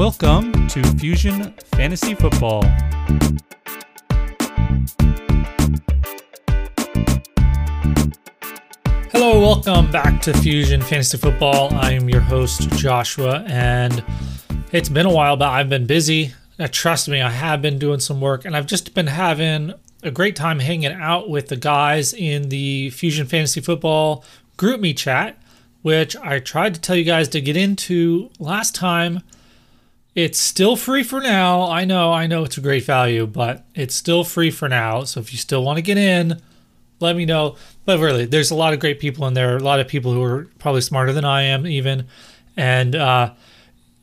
Welcome to Fusion Fantasy Football. Hello, welcome back to Fusion Fantasy Football. I'm your host, Joshua, and it's been a while, but I've been busy. Uh, trust me, I have been doing some work, and I've just been having a great time hanging out with the guys in the Fusion Fantasy Football GroupMe chat, which I tried to tell you guys to get into last time. It's still free for now. I know, I know it's a great value, but it's still free for now. So if you still want to get in, let me know. But really, there's a lot of great people in there, a lot of people who are probably smarter than I am, even. And uh,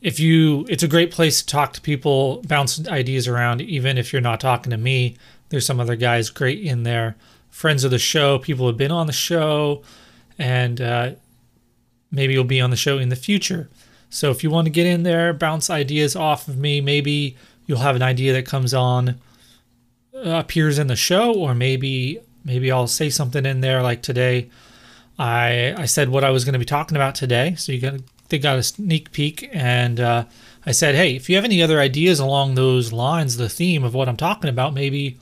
if you, it's a great place to talk to people, bounce ideas around, even if you're not talking to me. There's some other guys great in there, friends of the show, people who have been on the show, and uh, maybe you'll be on the show in the future. So if you want to get in there, bounce ideas off of me, maybe you'll have an idea that comes on, uh, appears in the show, or maybe maybe I'll say something in there like today. I I said what I was going to be talking about today, so you got they got a sneak peek, and uh, I said, hey, if you have any other ideas along those lines, the theme of what I'm talking about, maybe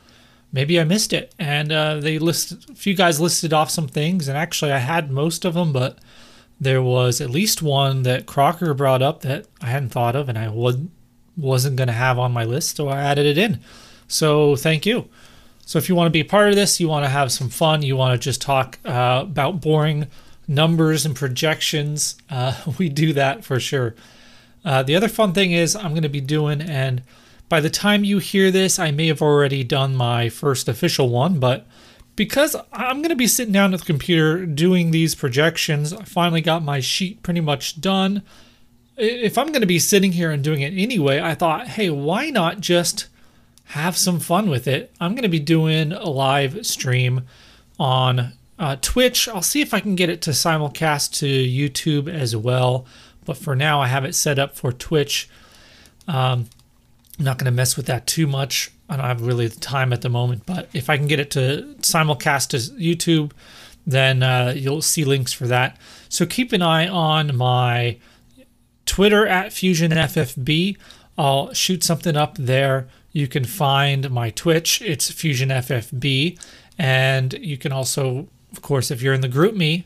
maybe I missed it. And uh, they list a few guys listed off some things, and actually I had most of them, but there was at least one that Crocker brought up that I hadn't thought of, and I wasn't wasn't going to have on my list, so I added it in. So thank you. So if you want to be part of this, you want to have some fun, you want to just talk uh, about boring numbers and projections, uh, we do that for sure. Uh, the other fun thing is I'm going to be doing, and by the time you hear this, I may have already done my first official one, but because I'm going to be sitting down at the computer doing these projections, I finally got my sheet pretty much done. If I'm going to be sitting here and doing it anyway, I thought, hey, why not just have some fun with it? I'm going to be doing a live stream on uh, Twitch. I'll see if I can get it to simulcast to YouTube as well, but for now, I have it set up for Twitch. Um, I'm not going to mess with that too much. I don't have really the time at the moment, but if I can get it to simulcast to YouTube, then uh, you'll see links for that. So keep an eye on my Twitter at FusionFFB. I'll shoot something up there. You can find my Twitch, it's FusionFFB. And you can also, of course, if you're in the GroupMe,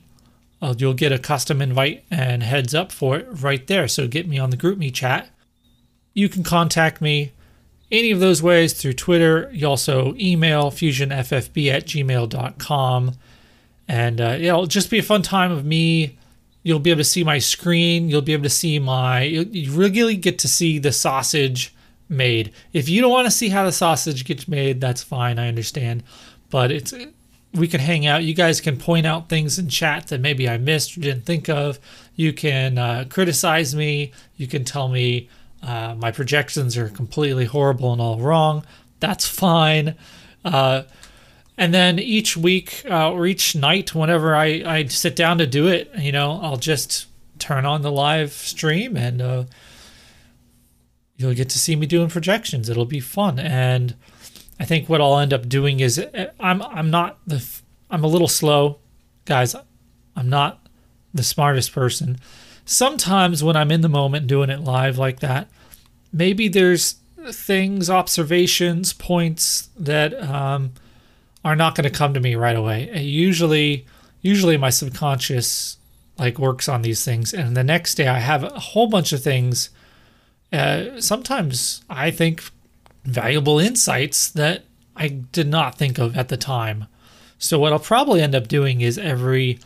uh, you'll get a custom invite and heads up for it right there. So get me on the GroupMe chat you can contact me any of those ways through Twitter. You also email fusionffb at gmail.com. And uh, it'll just be a fun time of me. You'll be able to see my screen. You'll be able to see my, you really get to see the sausage made. If you don't want to see how the sausage gets made, that's fine. I understand. But it's, we can hang out. You guys can point out things in chat that maybe I missed or didn't think of. You can uh, criticize me. You can tell me uh, my projections are completely horrible and all wrong. That's fine. Uh, and then each week uh, or each night, whenever I, I sit down to do it, you know, I'll just turn on the live stream and uh, you'll get to see me doing projections. It'll be fun. And I think what I'll end up doing is uh, I'm I'm not the I'm a little slow, guys. I'm not the smartest person sometimes when I'm in the moment doing it live like that, maybe there's things, observations, points that um, are not going to come to me right away. Usually, usually my subconscious like works on these things, and the next day I have a whole bunch of things. Uh, sometimes I think valuable insights that I did not think of at the time. So what I'll probably end up doing is every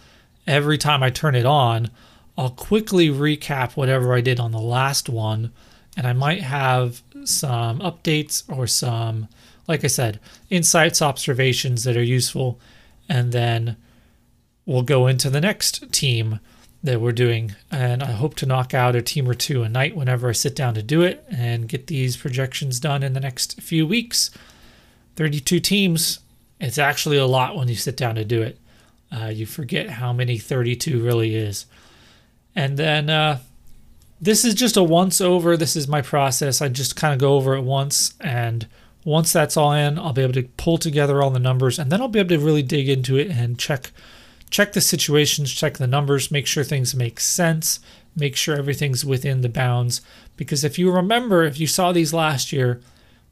every time I turn it on, I'll quickly recap whatever I did on the last one, and I might have some updates or some, like I said, insights, observations that are useful, and then we'll go into the next team that we're doing. And I hope to knock out a team or two a night whenever I sit down to do it and get these projections done in the next few weeks. 32 teams, it's actually a lot when you sit down to do it. Uh, you forget how many 32 really is. And then uh, this is just a once over. This is my process. I just kind of go over it once. And once that's all in, I'll be able to pull together all the numbers and then I'll be able to really dig into it and check check the situations, check the numbers, make sure things make sense, make sure everything's within the bounds. Because if you remember, if you saw these last year,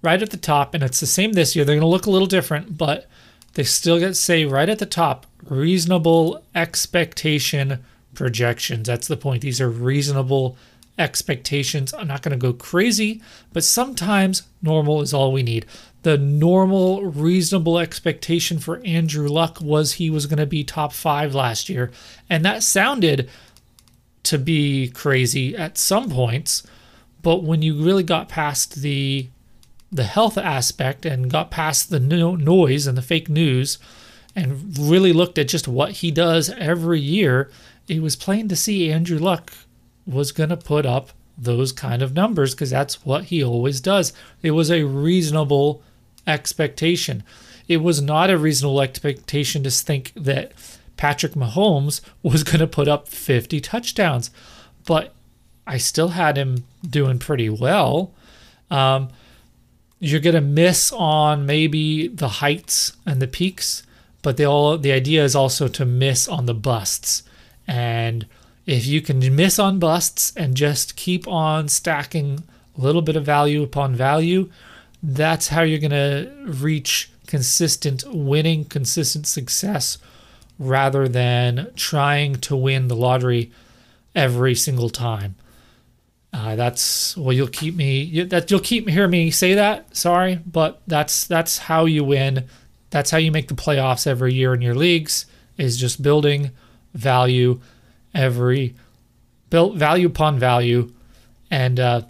right at the top, and it's the same this year, they're going to look a little different, but they still get say right at the top reasonable expectation projections. That's the point. These are reasonable expectations. I'm not going to go crazy, but sometimes normal is all we need. The normal, reasonable expectation for Andrew Luck was he was going to be top five last year. And that sounded to be crazy at some points. But when you really got past the the health aspect and got past the no- noise and the fake news and really looked at just what he does every year, it was plain to see Andrew Luck was going to put up those kind of numbers because that's what he always does. It was a reasonable expectation. It was not a reasonable expectation to think that Patrick Mahomes was going to put up 50 touchdowns, but I still had him doing pretty well. Um, you're going to miss on maybe the heights and the peaks, but the all the idea is also to miss on the busts. And if you can miss on busts and just keep on stacking a little bit of value upon value, that's how you're going to reach consistent winning, consistent success rather than trying to win the lottery every single time. Uh, that's well, you'll keep me you, that you'll keep hear me say that. Sorry, but that's that's how you win. That's how you make the playoffs every year in your leagues. Is just building value every built value upon value, and uh,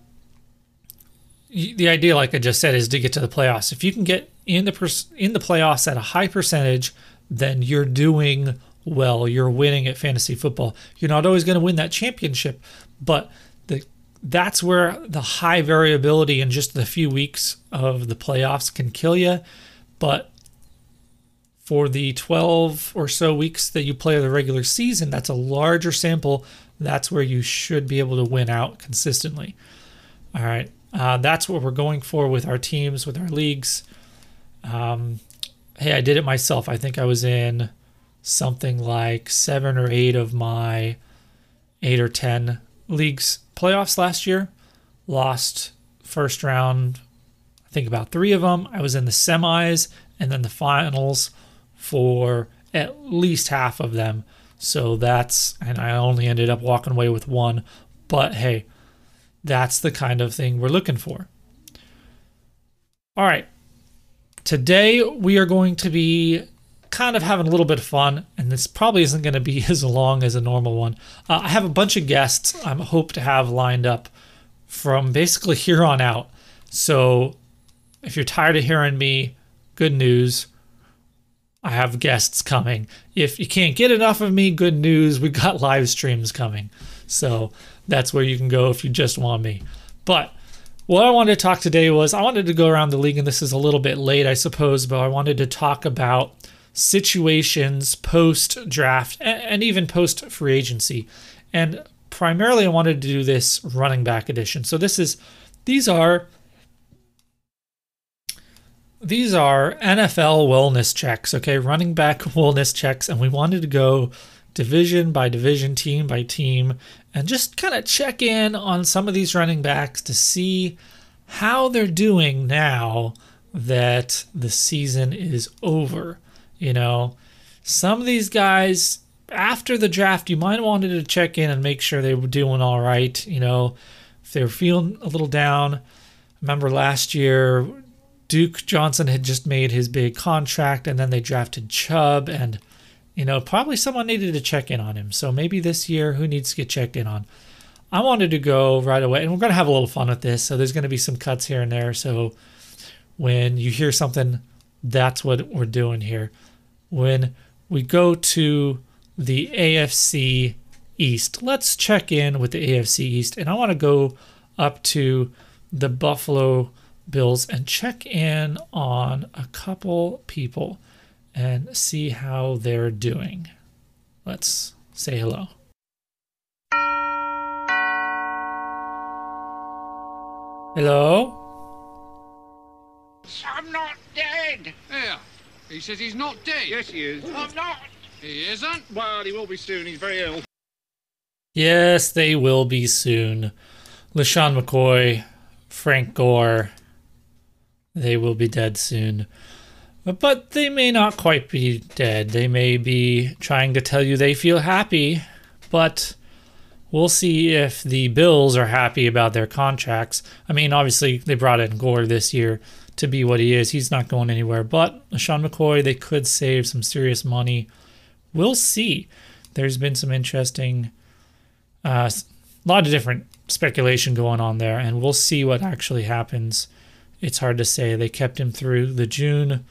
the idea, like I just said, is to get to the playoffs. If you can get in the pers- in the playoffs at a high percentage, then you're doing well. You're winning at fantasy football. You're not always going to win that championship, but the that's where the high variability in just the few weeks of the playoffs can kill you. But for the 12 or so weeks that you play the regular season, that's a larger sample. That's where you should be able to win out consistently. All right. Uh, that's what we're going for with our teams, with our leagues. Um, hey, I did it myself. I think I was in something like seven or eight of my eight or 10 leagues playoffs last year. Lost first round, I think about three of them. I was in the semis and then the finals for at least half of them. So that's, and I only ended up walking away with one. But hey, that's the kind of thing we're looking for. All right. Today we are going to be kind of having a little bit of fun, and this probably isn't going to be as long as a normal one. Uh, I have a bunch of guests I am hope to have lined up from basically here on out. So if you're tired of hearing me, good news. I have guests coming. If you can't get enough of me, good news. We got live streams coming. So that's where you can go if you just want me. But what I wanted to talk today was I wanted to go around the league, and this is a little bit late, I suppose, but I wanted to talk about situations post draft and even post free agency. And primarily, I wanted to do this running back edition. So this is these are these are NFL wellness checks, okay? Running back wellness checks, and we wanted to go division by division, team by team, and just kind of check in on some of these running backs to see how they're doing now that the season is over. You know, some of these guys after the draft, you might have wanted to check in and make sure they were doing all right. You know, if they were feeling a little down. Remember last year, Duke Johnson had just made his big contract, and then they drafted Chubb, and you know, probably someone needed to check in on him. So maybe this year, who needs to get checked in on? I wanted to go right away, and we're going to have a little fun with this. So there's going to be some cuts here and there. So when you hear something, that's what we're doing here. When we go to the AFC East, let's check in with the AFC East. And I want to go up to the Buffalo Bills and check in on a couple people and see how they're doing. Let's say hello. Hello? I'm not dead. Yeah. He says he's not dead. Yes, he is. I'm not. He isn't? Well, he will be soon. He's very ill. Yes, they will be soon. LeSean McCoy, Frank Gore, they will be dead soon. But they may not quite be dead. They may be trying to tell you they feel happy, but we'll see if the Bills are happy about their contracts. I mean, obviously, they brought in Gore this year to be what he is. He's not going anywhere. But Sean McCoy, they could save some serious money. We'll see. There's been some interesting, uh, a lot of different speculation going on there, and we'll see what actually happens. It's hard to say. They kept him through the June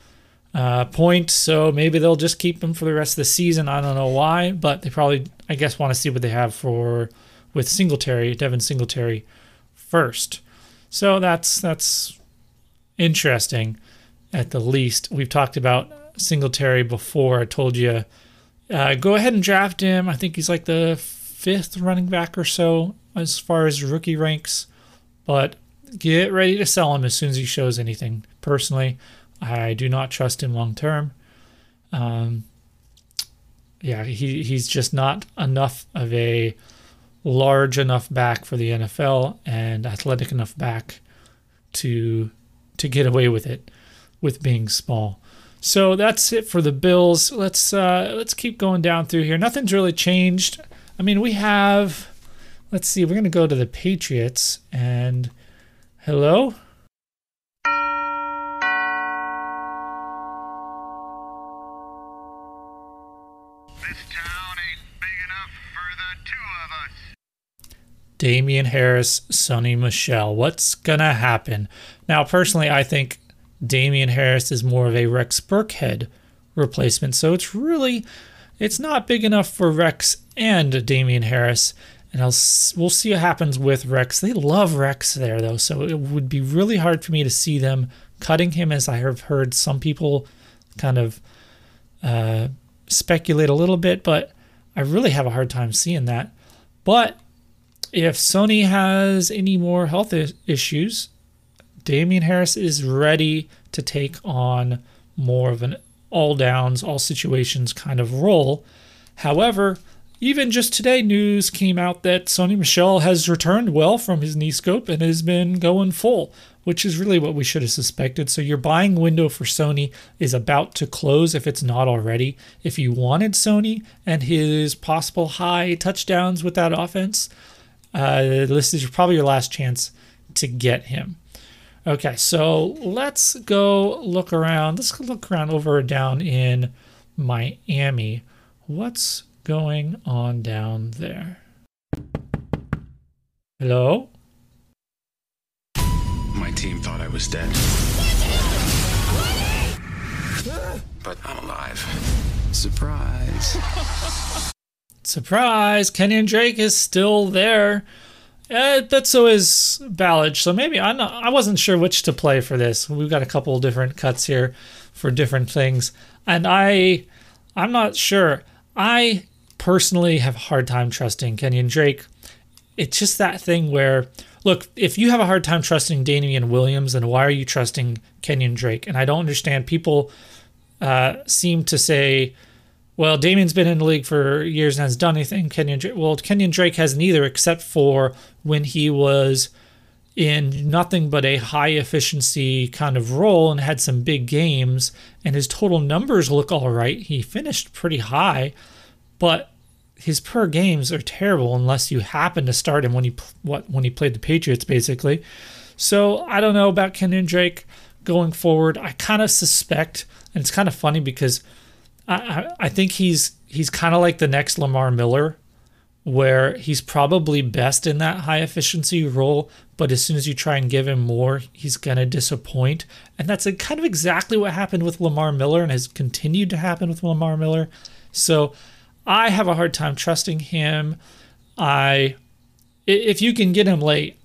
uh, point, so maybe they'll just keep him for the rest of the season. I don't know why, but they probably, I guess, want to see what they have for with Singletary, Devin Singletary, first. So that's that's interesting, at the least. We've talked about Singletary before. I told you, uh, go ahead and draft him. I think he's like the fifth running back or so as far as rookie ranks, but get ready to sell him as soon as he shows anything. Personally, I do not trust him long term. Um, yeah, he, he's just not enough of a large enough back for the NFL and athletic enough back to to get away with it with being small. So that's it for the Bills. Let's uh, let's keep going down through here. Nothing's really changed. I mean, we have. Let's see. We're gonna go to the Patriots and hello. Damien Harris, Sony Michel. What's gonna happen? Now, personally, I think Damien Harris is more of a Rex Burkhead replacement, so it's really it's not big enough for Rex and Damien Harris. And I'll we'll see what happens with Rex. They love Rex there though, so it would be really hard for me to see them cutting him, as I have heard some people kind of uh, speculate a little bit, but I really have a hard time seeing that. But if Sony has any more health issues, Damien Harris is ready to take on more of an all downs, all situations kind of role. However, even just today, news came out that Sony Michel has returned well from his knee scope and has been going full, which is really what we should have suspected. So your buying window for Sony is about to close if it's not already. If you wanted Sony and his possible high touchdowns with that offense, uh, this is probably your last chance to get him. Okay, so let's go look around. Let's look around over down in Miami. What's going on down there? Hello? My team thought I was dead. But I'm alive. Surprise. Surprise! Kenyan Drake is still there. Uh, but so is Ballage. So maybe I'm not, I wasn't sure which to play for this. We've got a couple different cuts here for different things, and I I'm not sure. I personally have a hard time trusting Kenyan Drake. It's just that thing where look, if you have a hard time trusting Damien Williams, then why are you trusting Kenyan Drake? And I don't understand. People uh, seem to say well, Damien's been in the league for years and hasn't done anything. Kenyan, well, Kenyan Drake hasn't either, except for when he was in nothing but a high efficiency kind of role and had some big games, and his total numbers look all right. He finished pretty high, but his per games are terrible unless you happen to start him when he what when he played the Patriots, basically. So I don't know about Kenyan Drake going forward. I kind of suspect, and it's kind of funny because I, I think he's he's kind of like the next Lamar Miller, where he's probably best in that high efficiency role, but as soon as you try and give him more, he's gonna disappoint. And that's a, kind of exactly what happened with Lamar Miller and has continued to happen with Lamar Miller. So I have a hard time trusting him. I if you can get him late,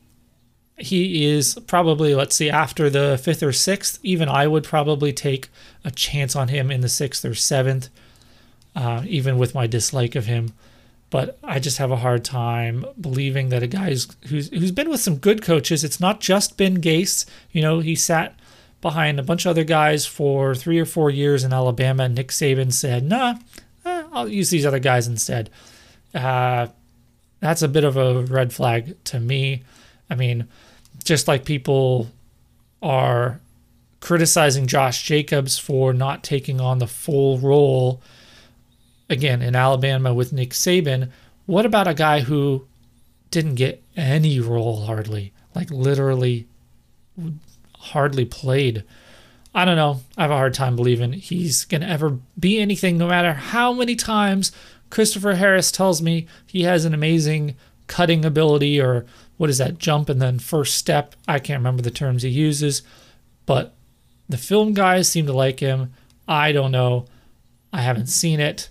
he is probably let's see after the fifth or sixth even i would probably take a chance on him in the sixth or seventh uh, even with my dislike of him but i just have a hard time believing that a guy who's, who's, who's been with some good coaches it's not just ben gase you know he sat behind a bunch of other guys for three or four years in alabama nick saban said nah I'll use these other guys instead. Uh, that's a bit of a red flag to me. I mean, just like people are criticizing Josh Jacobs for not taking on the full role again in Alabama with Nick Saban, what about a guy who didn't get any role hardly? Like literally hardly played. I don't know. I have a hard time believing he's going to ever be anything, no matter how many times Christopher Harris tells me he has an amazing cutting ability or what is that jump and then first step. I can't remember the terms he uses, but the film guys seem to like him. I don't know. I haven't seen it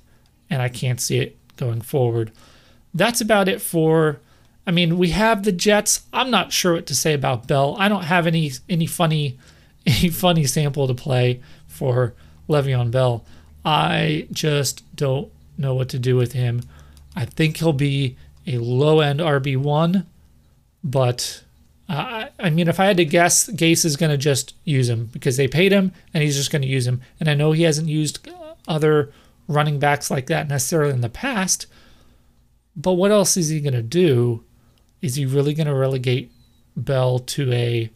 and I can't see it going forward. That's about it for I mean, we have the Jets. I'm not sure what to say about Bell. I don't have any any funny any funny sample to play for Le'Veon Bell. I just don't know what to do with him. I think he'll be a low end RB one, but uh, I mean, if I had to guess, Gase is going to just use him because they paid him and he's just going to use him. And I know he hasn't used other running backs like that necessarily in the past, but what else is he going to do? Is he really going to relegate Bell to a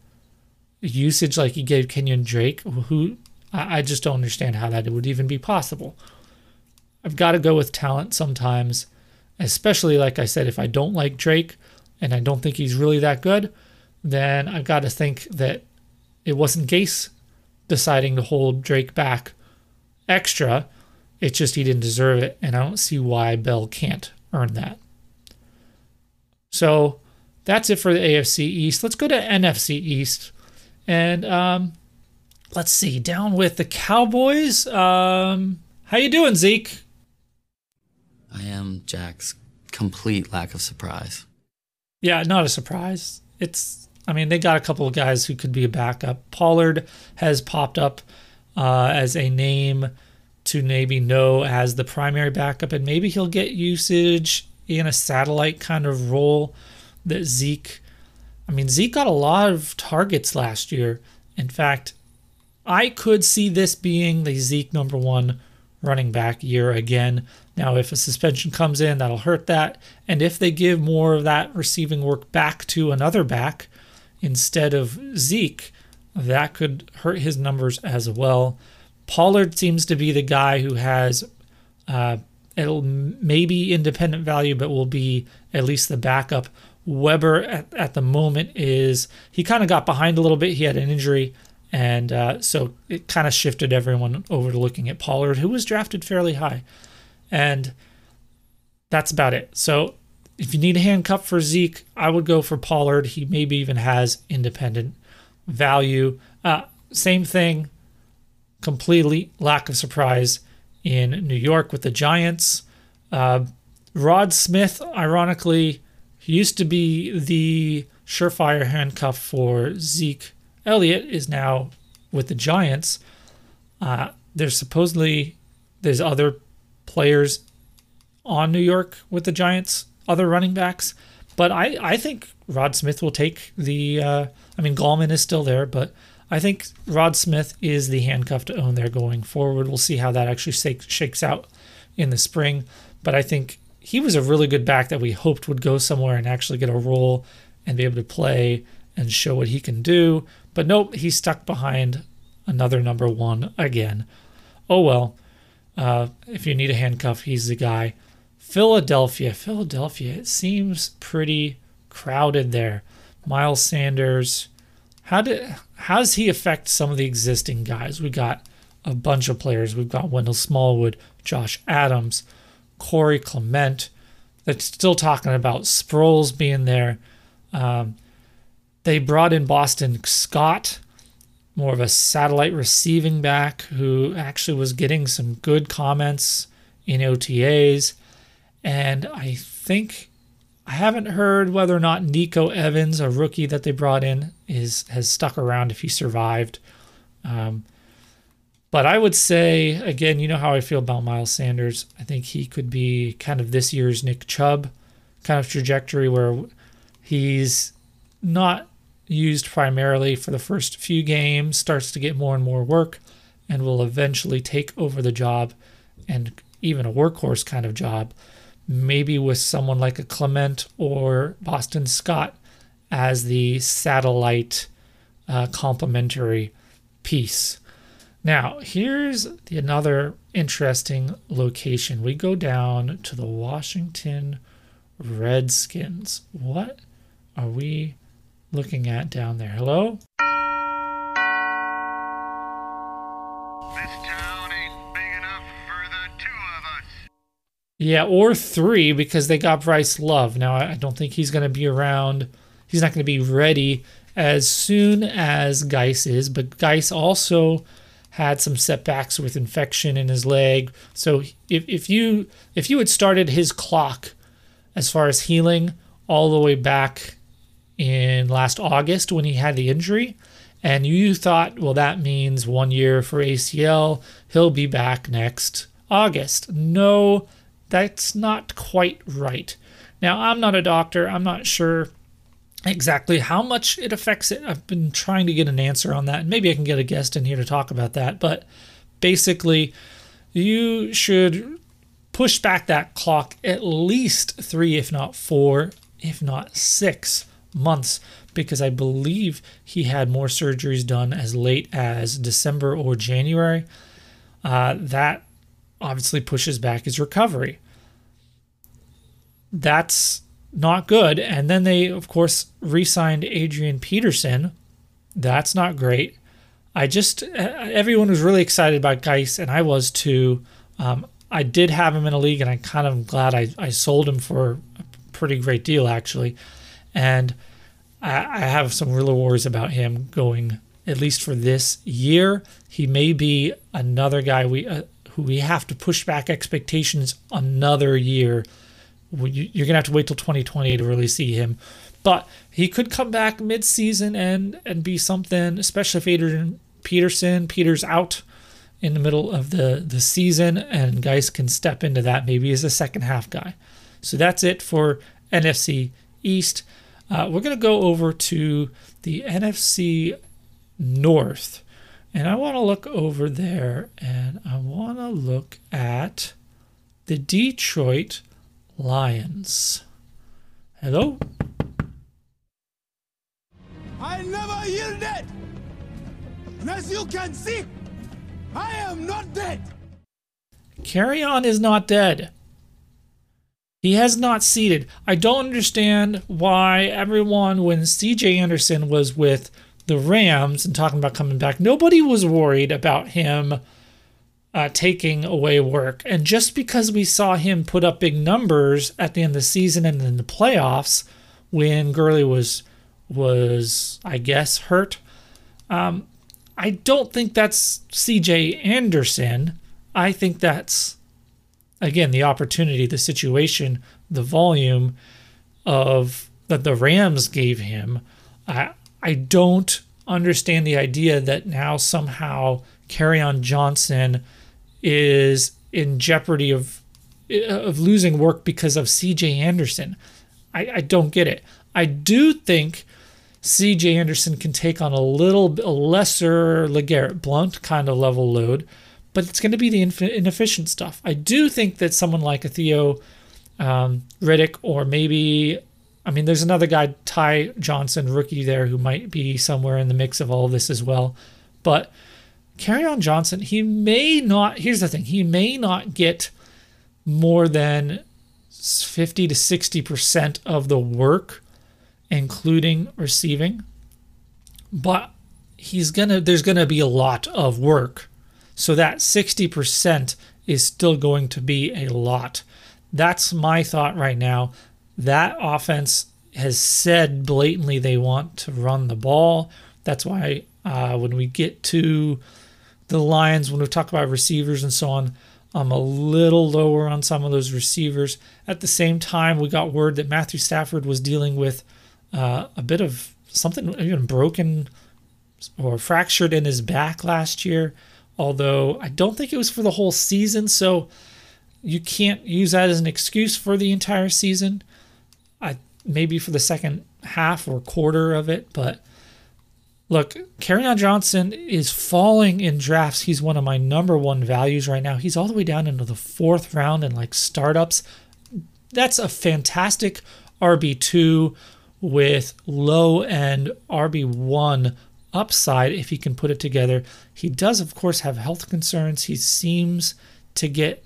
usage like he gave Kenyan Drake? Who I just don't understand how that would even be possible. I've got to go with talent sometimes, especially like I said, if I don't like Drake and I don't think he's really that good, then I've got to think that it wasn't Gase deciding to hold Drake back extra. It's just he didn't deserve it, and I don't see why Bell can't earn that. So that's it for the AFC East. Let's go to NFC East, and um, let's see. Down with the Cowboys. Um, how you doing, Zeke? I am Jack's complete lack of surprise. Yeah, not a surprise. It's I mean, they got a couple of guys who could be a backup. Pollard has popped up uh, as a name to maybe know as the primary backup, and maybe he'll get usage in a satellite kind of role that Zeke. I mean, Zeke got a lot of targets last year. In fact, I could see this being the Zeke number one running back year again. Now, if a suspension comes in, that'll hurt that. And if they give more of that receiving work back to another back, instead of Zeke, that could hurt his numbers as well. Pollard seems to be the guy who has uh, it'll maybe independent value, but will be at least the backup. Weber at, at the moment is he kind of got behind a little bit. He had an injury, and uh, so it kind of shifted everyone over to looking at Pollard, who was drafted fairly high, and that's about it. So if you need a handcuff for Zeke, I would go for Pollard. He maybe even has independent value. Uh, same thing, completely lack of surprise in New York with the Giants. Uh, Rod Smith, ironically, used to be the surefire handcuff for Zeke Elliott, is now with the Giants. Uh, there's supposedly there's other players on New York with the Giants other running backs. But I, I think Rod Smith will take the. Uh, I mean, Gallman is still there, but I think Rod Smith is the handcuff to own there going forward. We'll see how that actually shakes out in the spring. But I think he was a really good back that we hoped would go somewhere and actually get a role and be able to play and show what he can do. But nope, he's stuck behind another number one again. Oh well. Uh, if you need a handcuff, he's the guy. Philadelphia, Philadelphia, it seems pretty crowded there. Miles Sanders, how did how does he affect some of the existing guys? We got a bunch of players. We've got Wendell Smallwood, Josh Adams, Corey Clement. That's still talking about Sproles being there. Um, they brought in Boston Scott, more of a satellite receiving back who actually was getting some good comments in OTAs. And I think I haven't heard whether or not Nico Evans, a rookie that they brought in, is has stuck around if he survived. Um, but I would say again, you know how I feel about Miles Sanders. I think he could be kind of this year's Nick Chubb kind of trajectory where he's not used primarily for the first few games, starts to get more and more work, and will eventually take over the job and even a workhorse kind of job, maybe with someone like a Clement or Boston Scott as the satellite uh, complementary piece. Now, here's the, another interesting location. We go down to the Washington Redskins. What are we looking at down there? Hello? This town ain't big enough for the two of us. Yeah, or three because they got Bryce Love. Now, I don't think he's going to be around. He's not going to be ready as soon as Guice is, but Guice also had some setbacks with infection in his leg. So if, if you if you had started his clock as far as healing all the way back in last August when he had the injury, and you thought, well, that means one year for ACL, he'll be back next August. No, that's not quite right. Now, I'm not a doctor. I'm not sure exactly how much it affects it. I've been trying to get an answer on that. And maybe I can get a guest in here to talk about that. But basically, you should push back that clock at least three, if not four, if not six months, because I believe he had more surgeries done as late as December or January. Uh, that obviously pushes back his recovery. That's not good. And then they, of course, re signed Adrian Peterson. That's not great. I just, everyone was really excited about Guice, and I was too. Um, I did have him in a league, and I'm kind of glad I, I sold him for a pretty great deal, actually. And I, I have some real worries about him going, at least for this year. He may be another guy we uh, who we have to push back expectations another year you're gonna have to wait till 2020 to really see him. But he could come back mid-season and and be something, especially if Adrian Peterson Peters out in the middle of the the season, and Guice can step into that maybe as a second half guy. So that's it for NFC East. Uh, we're gonna go over to the NFC North, and I want to look over there, and I want to look at the Detroit Lions. Hello? I never yielded! And as you can see, I am not dead! Kerryon is not dead. He has not ceded. I don't understand why everyone, when CJ Anderson was with the Rams and talking about coming back, nobody was worried about him uh, taking away work. And just because we saw him put up big numbers at the end of the season and in the playoffs when Gurley was was I guess hurt, um, I don't think that's C.J. Anderson. I think that's again the opportunity, the situation, the volume of that the Rams gave him. I I don't understand the idea that now somehow Kerryon Johnson is in jeopardy of of losing work because of CJ Anderson. I, I don't get it. I do think CJ Anderson can take on a little a lesser LeGarrette Blunt kind of level load, but it's going to be the inefficient stuff. I do think that someone like a Theo um, Riddick or maybe, I mean, there's another guy, Ty Johnson, rookie there, who might be somewhere in the mix of all of this as well. But Kerryon Johnson, he may not, here's the thing, he may not get more than 50 to 60% of the work, including receiving, but he's gonna, there's gonna be a lot of work. So that 60% is still going to be a lot. That's my thought right now. That offense has said blatantly they want to run the ball. That's why uh, when we get to the Lions, when we talk about receivers and so on, I'm a little lower on some of those receivers. At the same time, we got word that Matthew Stafford was dealing with uh, a bit of something even broken or fractured in his back last year, although I don't think it was for the whole season. So you can't use that as an excuse for the entire season. I maybe for the second half or quarter of it, but look, on Johnson is falling in drafts. He's one of my number one values right now. He's all the way down into the fourth round in like startups. That's a fantastic RB2 with low end RB1 upside if he can put it together. He does, of course, have health concerns. He seems to get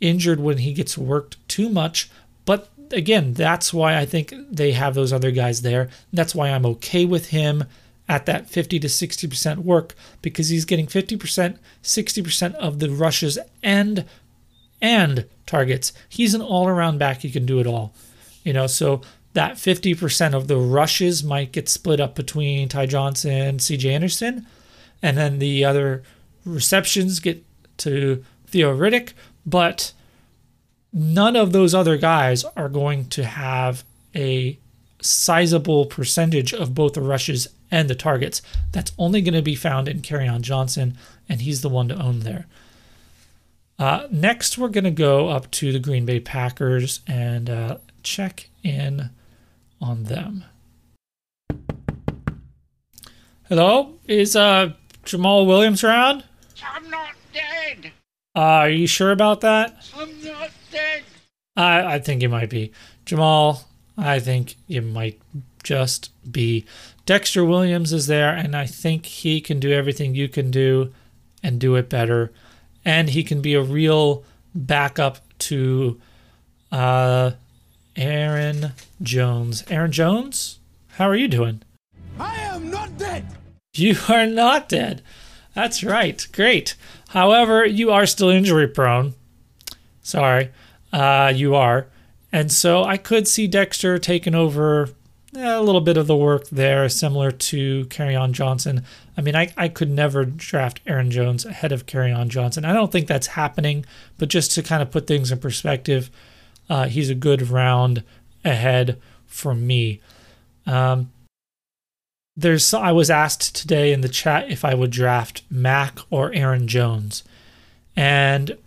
injured when he gets worked too much. But again, that's why I think they have those other guys there. That's why I'm okay with him at that 50 to 60% work because he's getting 50%, 60% of the rushes and and targets. He's an all-around back. He can do it all. You know, so that 50% of the rushes might get split up between Ty Johnson, CJ Anderson, and then the other receptions get to Theo Riddick, but none of those other guys are going to have a sizable percentage of both the rushes and the targets. That's only going to be found in on Johnson, and he's the one to own there. Uh, next, we're going to go up to the Green Bay Packers and uh, check in on them. Hello, is uh, Jamaal Williams around? I'm not dead. Uh, are you sure about that? I'm not dead. I, I think you might be. Jamal, I think you might just be. Dexter Williams is there, and I think he can do everything you can do and do it better. And he can be a real backup to uh, Aaron Jones. Aaron Jones, how are you doing? I am not dead. You are not dead. That's right. Great. However, you are still injury prone. Sorry. Uh, you are. And so I could see Dexter taking over a little bit of the work there, similar to Kerryon Johnson. I mean, I, I could never draft Aaron Jones ahead of Kerryon Johnson. I don't think that's happening, but just to kind of put things in perspective, uh, he's a good round ahead for me. Um, there's I was asked today in the chat if I would draft Mack or Aaron Jones, and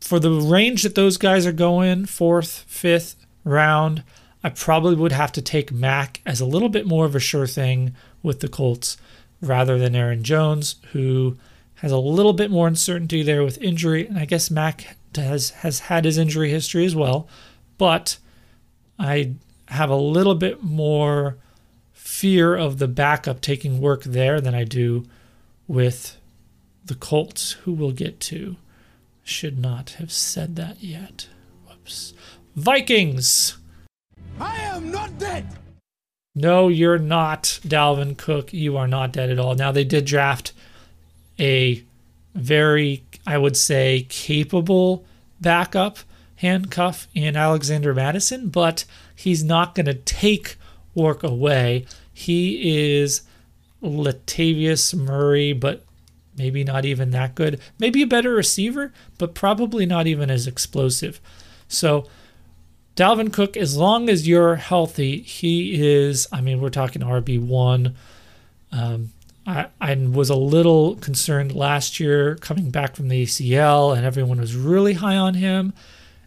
for the range that those guys are going, fourth, fifth round, I probably would have to take Mack as a little bit more of a sure thing with the Colts rather than Aaron Jones, who has a little bit more uncertainty there with injury, and I guess Mack has has had his injury history as well, but I have a little bit more fear of the backup taking work there than I do with the Colts, who we'll get to. Should not have said that yet. Whoops. Vikings. I am not dead. No, you're not, Dalvin Cook. You are not dead at all. Now, they did draft a very, I would say, capable backup handcuff in Alexander Mattison, but he's not going to take work away. He is Latavius Murray, but maybe not even that good. Maybe a better receiver, but probably not even as explosive. So, Dalvin Cook, as long as you're healthy, he is, I mean, we're talking RB1. Um, I, I was a little concerned last year coming back from the ACL, and everyone was really high on him.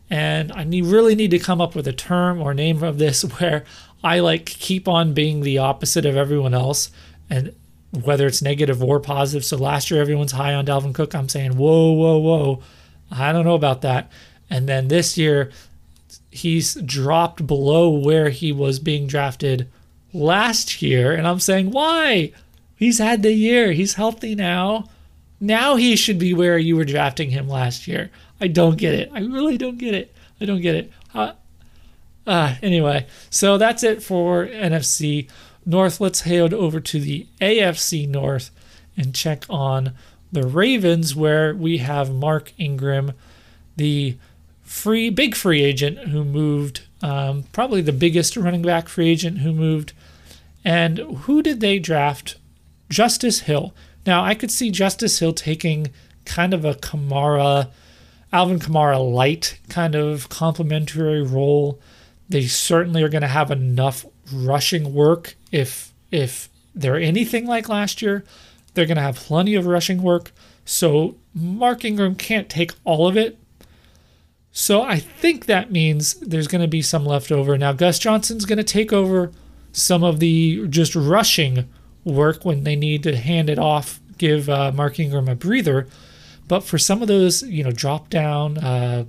And I need, really need to come up with a term or name of this where I like keep on being the opposite of everyone else, and whether it's negative or positive. So last year everyone's high on Dalvin Cook. I'm saying, whoa, whoa, whoa, I don't know about that. And then this year, he's dropped below where he was being drafted last year, and I'm saying, why? He's had the year. He's healthy now. Now he should be where you were drafting him last year. I don't get it. I really don't get it. I don't get it. Uh, uh, anyway, so that's it for NFC North. Let's head over to the AFC North and check on the Ravens, where we have Mark Ingram, the free big free agent who moved, um, probably the biggest running back free agent who moved. And who did they draft? Justice Hill. Now I could see Justice Hill taking kind of a Kamara Alvin Kamara light kind of complementary role. They certainly are going to have enough rushing work if if they're anything like last year. They're going to have plenty of rushing work. So Mark Ingram can't take all of it. So I think that means there's going to be some left over. Now Gus Johnson's going to take over some of the just rushing work when they need to hand it off, give uh, Mark Ingram a breather. But for some of those, you know, drop down, uh,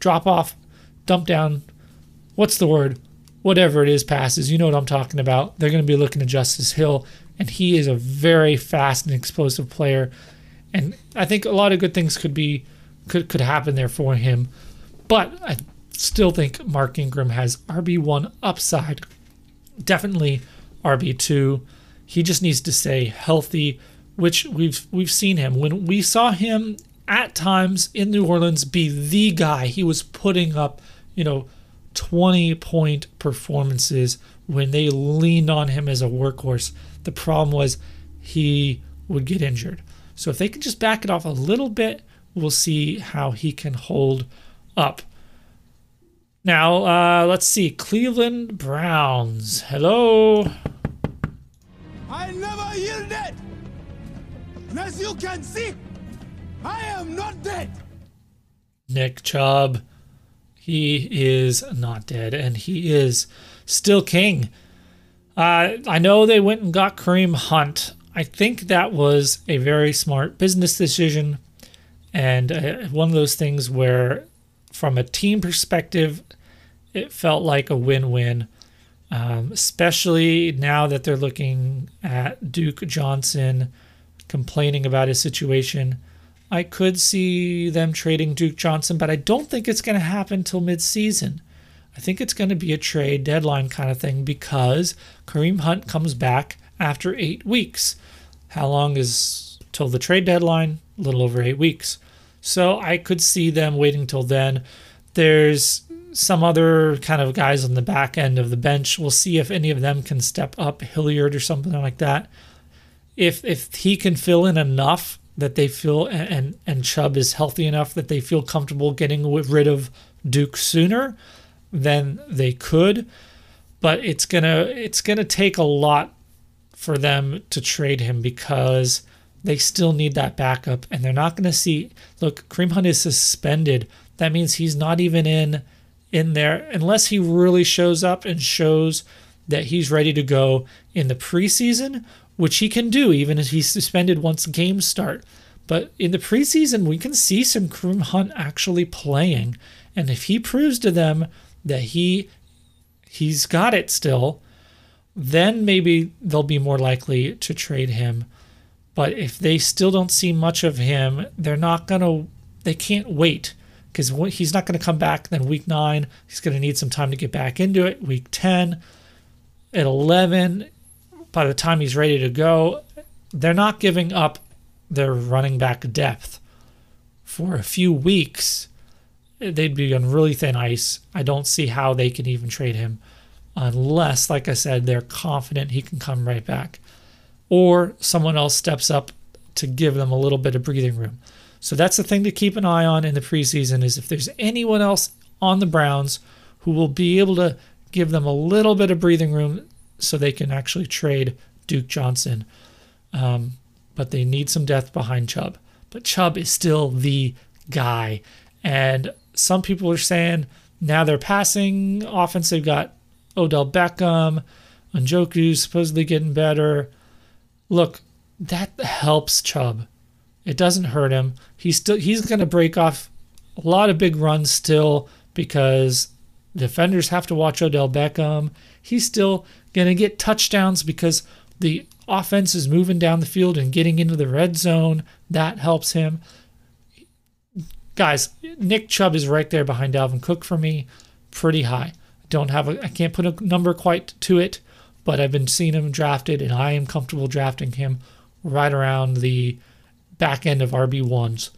drop off, dump down, what's the word? Whatever it is, passes. You know what I'm talking about. They're going to be looking to Justice Hill, and he is a very fast and explosive player. And I think a lot of good things could be could could happen there for him. But I still think Mark Ingram has RB1 upside. Definitely RB2. He just needs to stay healthy, which we've we've seen him when we saw him at times in New Orleans be the guy. He was putting up, you know, 20 point performances when they leaned on him as a workhorse. The problem was he would get injured. So if they can just back it off a little bit, we'll see how he can hold up. Now, uh, let's see. Cleveland Browns. Hello. I never yielded. And as you can see, I am not dead. Nick Chubb. He is not dead, and he is still king. Uh, I know they went and got Kareem Hunt. I think that was a very smart business decision, and uh, one of those things where, from a team perspective, it felt like a win-win. Um, especially now that they're looking at Duke Johnson complaining about his situation. I could see them trading Duke Johnson, but I don't think it's going to happen till midseason. I think it's going to be a trade deadline kind of thing because Kareem Hunt comes back after eight weeks. How long is till the trade deadline? A little over eight weeks. So I could see them waiting till then. There's some other kind of guys on the back end of the bench. We'll see if any of them can step up, Hilliard or something like that. If if he can fill in enough that they feel and and Chubb is healthy enough that they feel comfortable getting rid of Duke sooner, then they could. But it's gonna it's gonna take a lot for them to trade him because they still need that backup and they're not gonna see look, Kareem Hunt is suspended. That means he's not even in in there unless he really shows up and shows that he's ready to go in the preseason, which he can do even if he's suspended once games start. But in the preseason, we can see some Kareem Hunt actually playing, and if he proves to them that he he's got it still, then maybe they'll be more likely to trade him. But if they still don't see much of him, they're not gonna. They can't wait because he's not going to come back then week nine. He's going to need some time to get back into it. Week 10, at 11, by the time he's ready to go, they're not giving up their running back depth for a few weeks. They'd be on really thin ice. I don't see how they can even trade him unless, like I said, they're confident he can come right back or someone else steps up to give them a little bit of breathing room. So that's the thing to keep an eye on in the preseason is if there's anyone else on the Browns who will be able to give them a little bit of breathing room so they can actually trade Duke Johnson. Um, but they need some depth behind Chubb. But Chubb is still the guy. And some people are saying now they're passing offense. They've got Odell Beckham, Njoku supposedly getting better. Look, that helps Chubb. It doesn't hurt him. He's still he's going to break off a lot of big runs still because defenders have to watch Odell Beckham. He's still going to get touchdowns because the offense is moving down the field and getting into the red zone. That helps him. Guys, Nick Chubb is right there behind Dalvin Cook for me, pretty high. Don't have a I can't put a number quite to it, but I've been seeing him drafted and I am comfortable drafting him right around the back end of RB1s.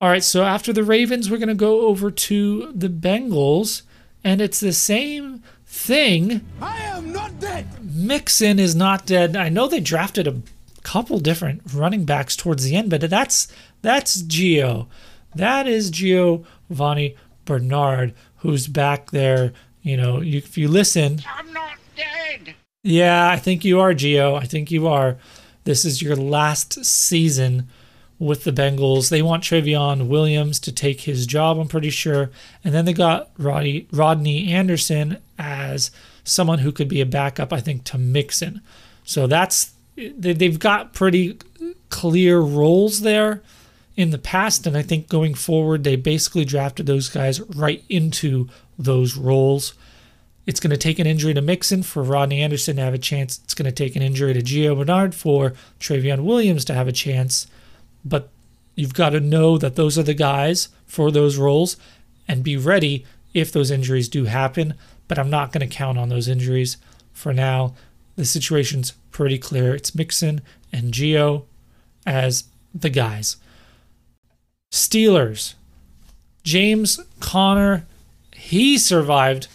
All right, so after the Ravens, we're going to go over to the Bengals, and it's the same thing. I am not dead. Mixon is not dead. I know they drafted a couple different running backs towards the end, but that's that's Gio. That is Giovanni Bernard, who's back there. You know, you, if you listen. I'm not dead. Yeah, I think you are, Gio. I think you are. This is your last season with the Bengals. They want Trayveon Williams to take his job, I'm pretty sure. And then they got Roddy, Rodney Anderson as someone who could be a backup, I think, to Mixon. So that's they've got pretty clear roles there in the past, and I think going forward, they basically drafted those guys right into those roles. It's going to take an injury to Mixon for Rodney Anderson to have a chance. It's going to take an injury to Gio Bernard for Trayveon Williams to have a chance. But you've got to know that those are the guys for those roles and be ready if those injuries do happen. But I'm not going to count on those injuries for now. The situation's pretty clear. It's Mixon and Gio as the guys. Steelers. James Conner, he survived.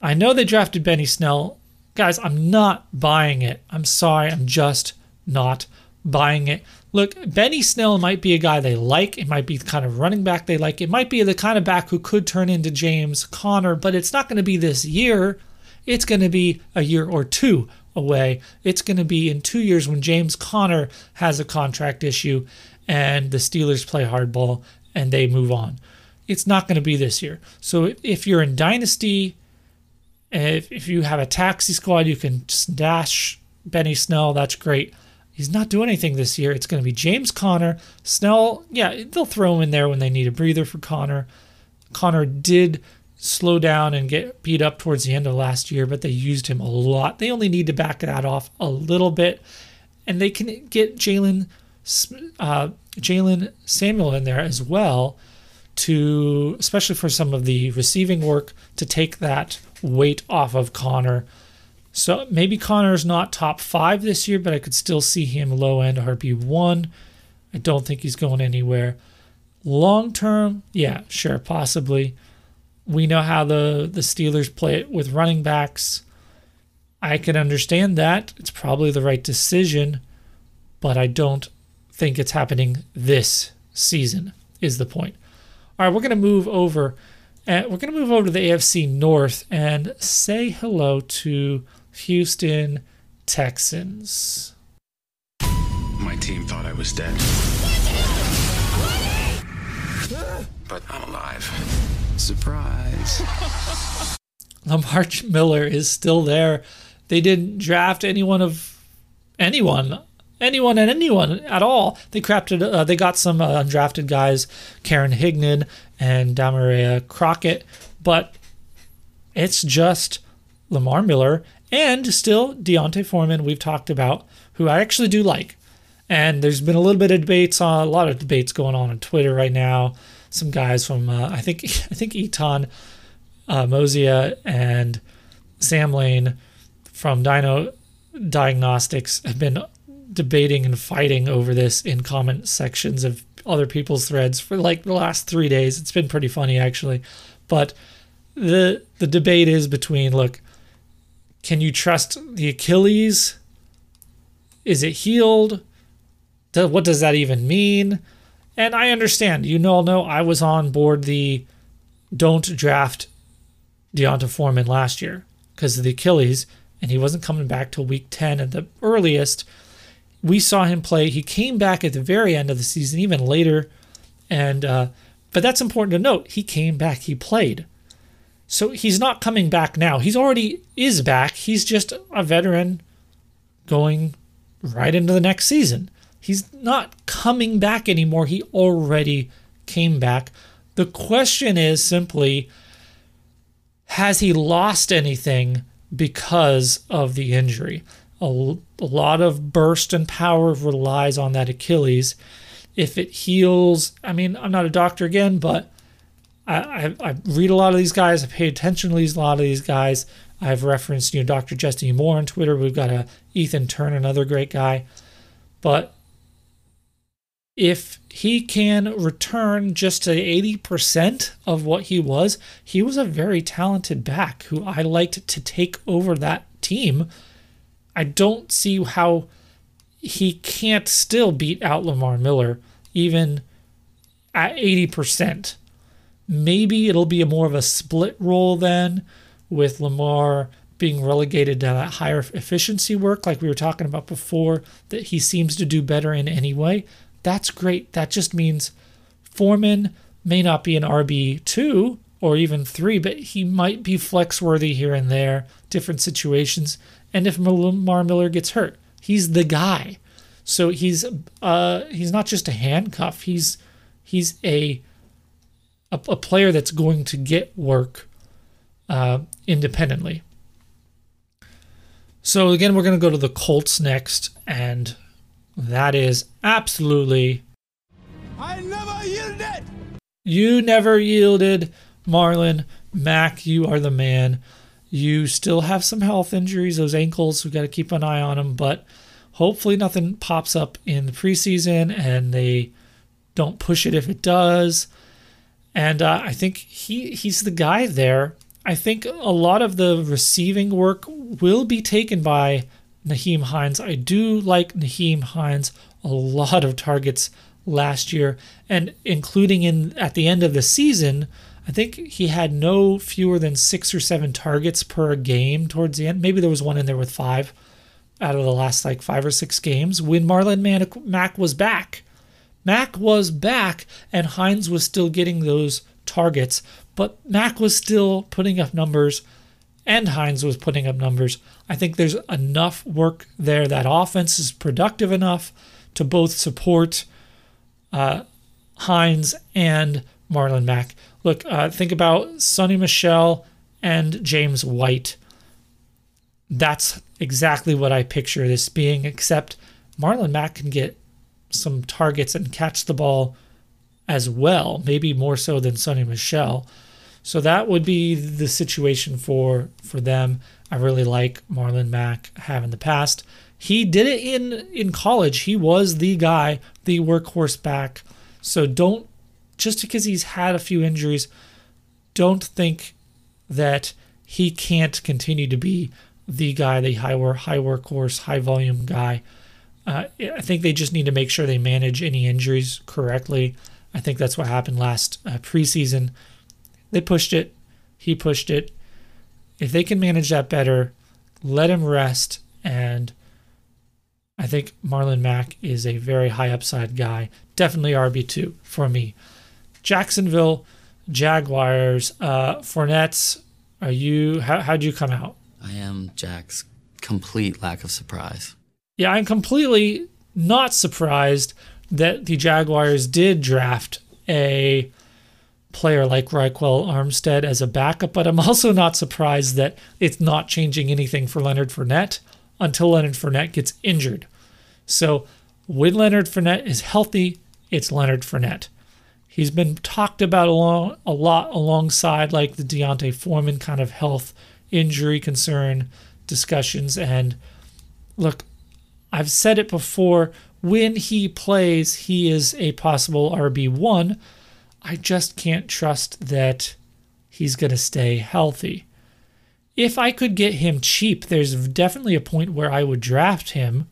I know they drafted Benny Snell. Guys, I'm not buying it. I'm sorry. I'm just not buying it. Look, Benny Snell might be a guy they like. It might be the kind of running back they like. It might be the kind of back who could turn into James Conner, but it's not going to be this year. It's going to be a year or two away. It's going to be in two years when James Conner has a contract issue and the Steelers play hardball and they move on. It's not going to be this year. So if you're in Dynasty, if, if you have a taxi squad, you can dash Benny Snell. That's great. He's not doing anything this year. It's going to be James Conner. Snell, yeah, they'll throw him in there when they need a breather for Conner. Conner did slow down and get beat up towards the end of last year, but they used him a lot. They only need to back that off a little bit, and they can get Jaylen uh, Jaylen Samuel in there as well to, especially for some of the receiving work, to take that weight off of Conner. So maybe Conner's not top five this year, but I could still see him low end RB one. I don't think he's going anywhere. Long term, yeah, sure, possibly. We know how the, the Steelers play it with running backs. I can understand that. It's probably the right decision, but I don't think it's happening this season, is the point. All right, we're going to move over. And uh, we're going to move over to the AFC North and say hello to Houston Texans. My team thought I was dead. But I'm alive. Surprise. Lamar Miller is still there. They didn't draft anyone of anyone anyone and anyone at all. They crafted, uh, they got some uh, undrafted guys, Karan Higdon and Damarea Crockett, but it's just Lamar Miller and still D'Onta Foreman. We've talked about who I actually do like, and there's been a little bit of debates on a lot of debates going on on Twitter right now. Some guys from uh, I think I think Etan uh, Mosier and Sam Lane from Dino Diagnostics have been debating and fighting over this in comment sections of other people's threads for like the last three days. It's been pretty funny actually, but the the debate is between look, can you trust the Achilles? Is it healed? What does that even mean? And I understand. You all know I was on board the don't draft D'Onta Foreman last year because of the Achilles, and he wasn't coming back till week 10 at the earliest we saw him play. He came back at the very end of the season, even later, and uh, but that's important to note. He came back. He played. So he's not coming back now. He's already is back. He's just a veteran going right into the next season. He's not coming back anymore. He already came back. The question is simply has he lost anything because of the injury? A, a lot of burst and power relies on that Achilles. If it heals, I mean, I'm not a doctor again, but I, I, I read a lot of these guys. I pay attention to these, a lot of these guys. I've referenced, you know, Dr. Jesse Morse on Twitter. We've got a Ethan Turn, another great guy. But if he can return just to 80% of what he was, he was a very talented back who I liked to take over that team I don't see how he can't still beat out Lamar Miller even at 80%. Maybe it'll be a more of a split role then with Lamar being relegated to that higher efficiency work like we were talking about before that he seems to do better in anyway. That's great. That just means Foreman may not be an RB2 or even three, but he might be flex worthy here and there, different situations. And if Lamar Miller gets hurt, he's the guy. So he's uh he's not just a handcuff. He's he's a a, a player that's going to get work uh, independently. So again, we're going to go to the Colts next, and that is absolutely I never yielded. you never yielded, Marlon Mack. You are the man. You still have some health injuries, those ankles. we've got to keep an eye on them, but hopefully nothing pops up in the preseason and they don't push it if it does. And uh, I think he he's the guy there. I think a lot of the receiving work will be taken by Nyheim Hines. I do like Nyheim Hines a lot of targets last year, and including in at the end of the season, I think he had no fewer than six or seven targets per game towards the end. Maybe there was one in there with five out of the last like five or six games when Marlon Man- Mack was back. Mack was back, and Hines was still getting those targets, but Mack was still putting up numbers, and Hines was putting up numbers. I think there's enough work there. That offense is productive enough to both support uh, Hines and Marlon Mack. Look, uh, think about Sony Michel and James White. That's exactly what I picture this being, except Marlon Mack can get some targets and catch the ball as well, maybe more so than Sony Michel. So that would be the situation for for them. I really like Marlon Mack have in the past. He did it in in college. He was the guy, the workhorse back. So don't just because he's had a few injuries, don't think that he can't continue to be the guy, the high work, high workhorse, high volume guy. Uh, I think they just need to make sure they manage any injuries correctly. I think that's what happened last uh, preseason. They pushed it, he pushed it. If they can manage that better, let him rest. And I think Marlon Mack is a very high upside guy. Definitely RB2 for me. Jacksonville Jaguars, uh, Fournette's, are you, how, how'd you come out? I am Jack's complete lack of surprise. Yeah, I'm completely not surprised that the Jaguars did draft a player like Ryquell Armstead as a backup, but I'm also not surprised that it's not changing anything for Leonard Fournette until Leonard Fournette gets injured. So when Leonard Fournette is healthy, it's Leonard Fournette. He's been talked about along, a lot alongside like the D'Onta Foreman kind of health injury concern discussions. And look, I've said it before when he plays, he is a possible RB1. I just can't trust that he's going to stay healthy. If I could get him cheap, there's definitely a point where I would draft him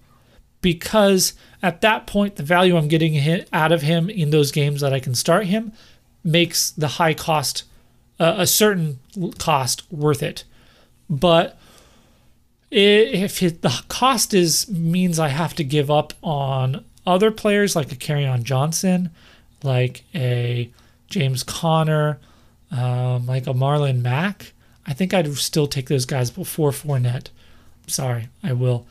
because at that point, the value I'm getting out of him in those games that I can start him makes the high cost, uh, a certain cost, worth it. But if it, the cost is means I have to give up on other players like a on Johnson, like a James Conner, um, like a Marlon Mack, I think I'd still take those guys before Fournette. Sorry, I will.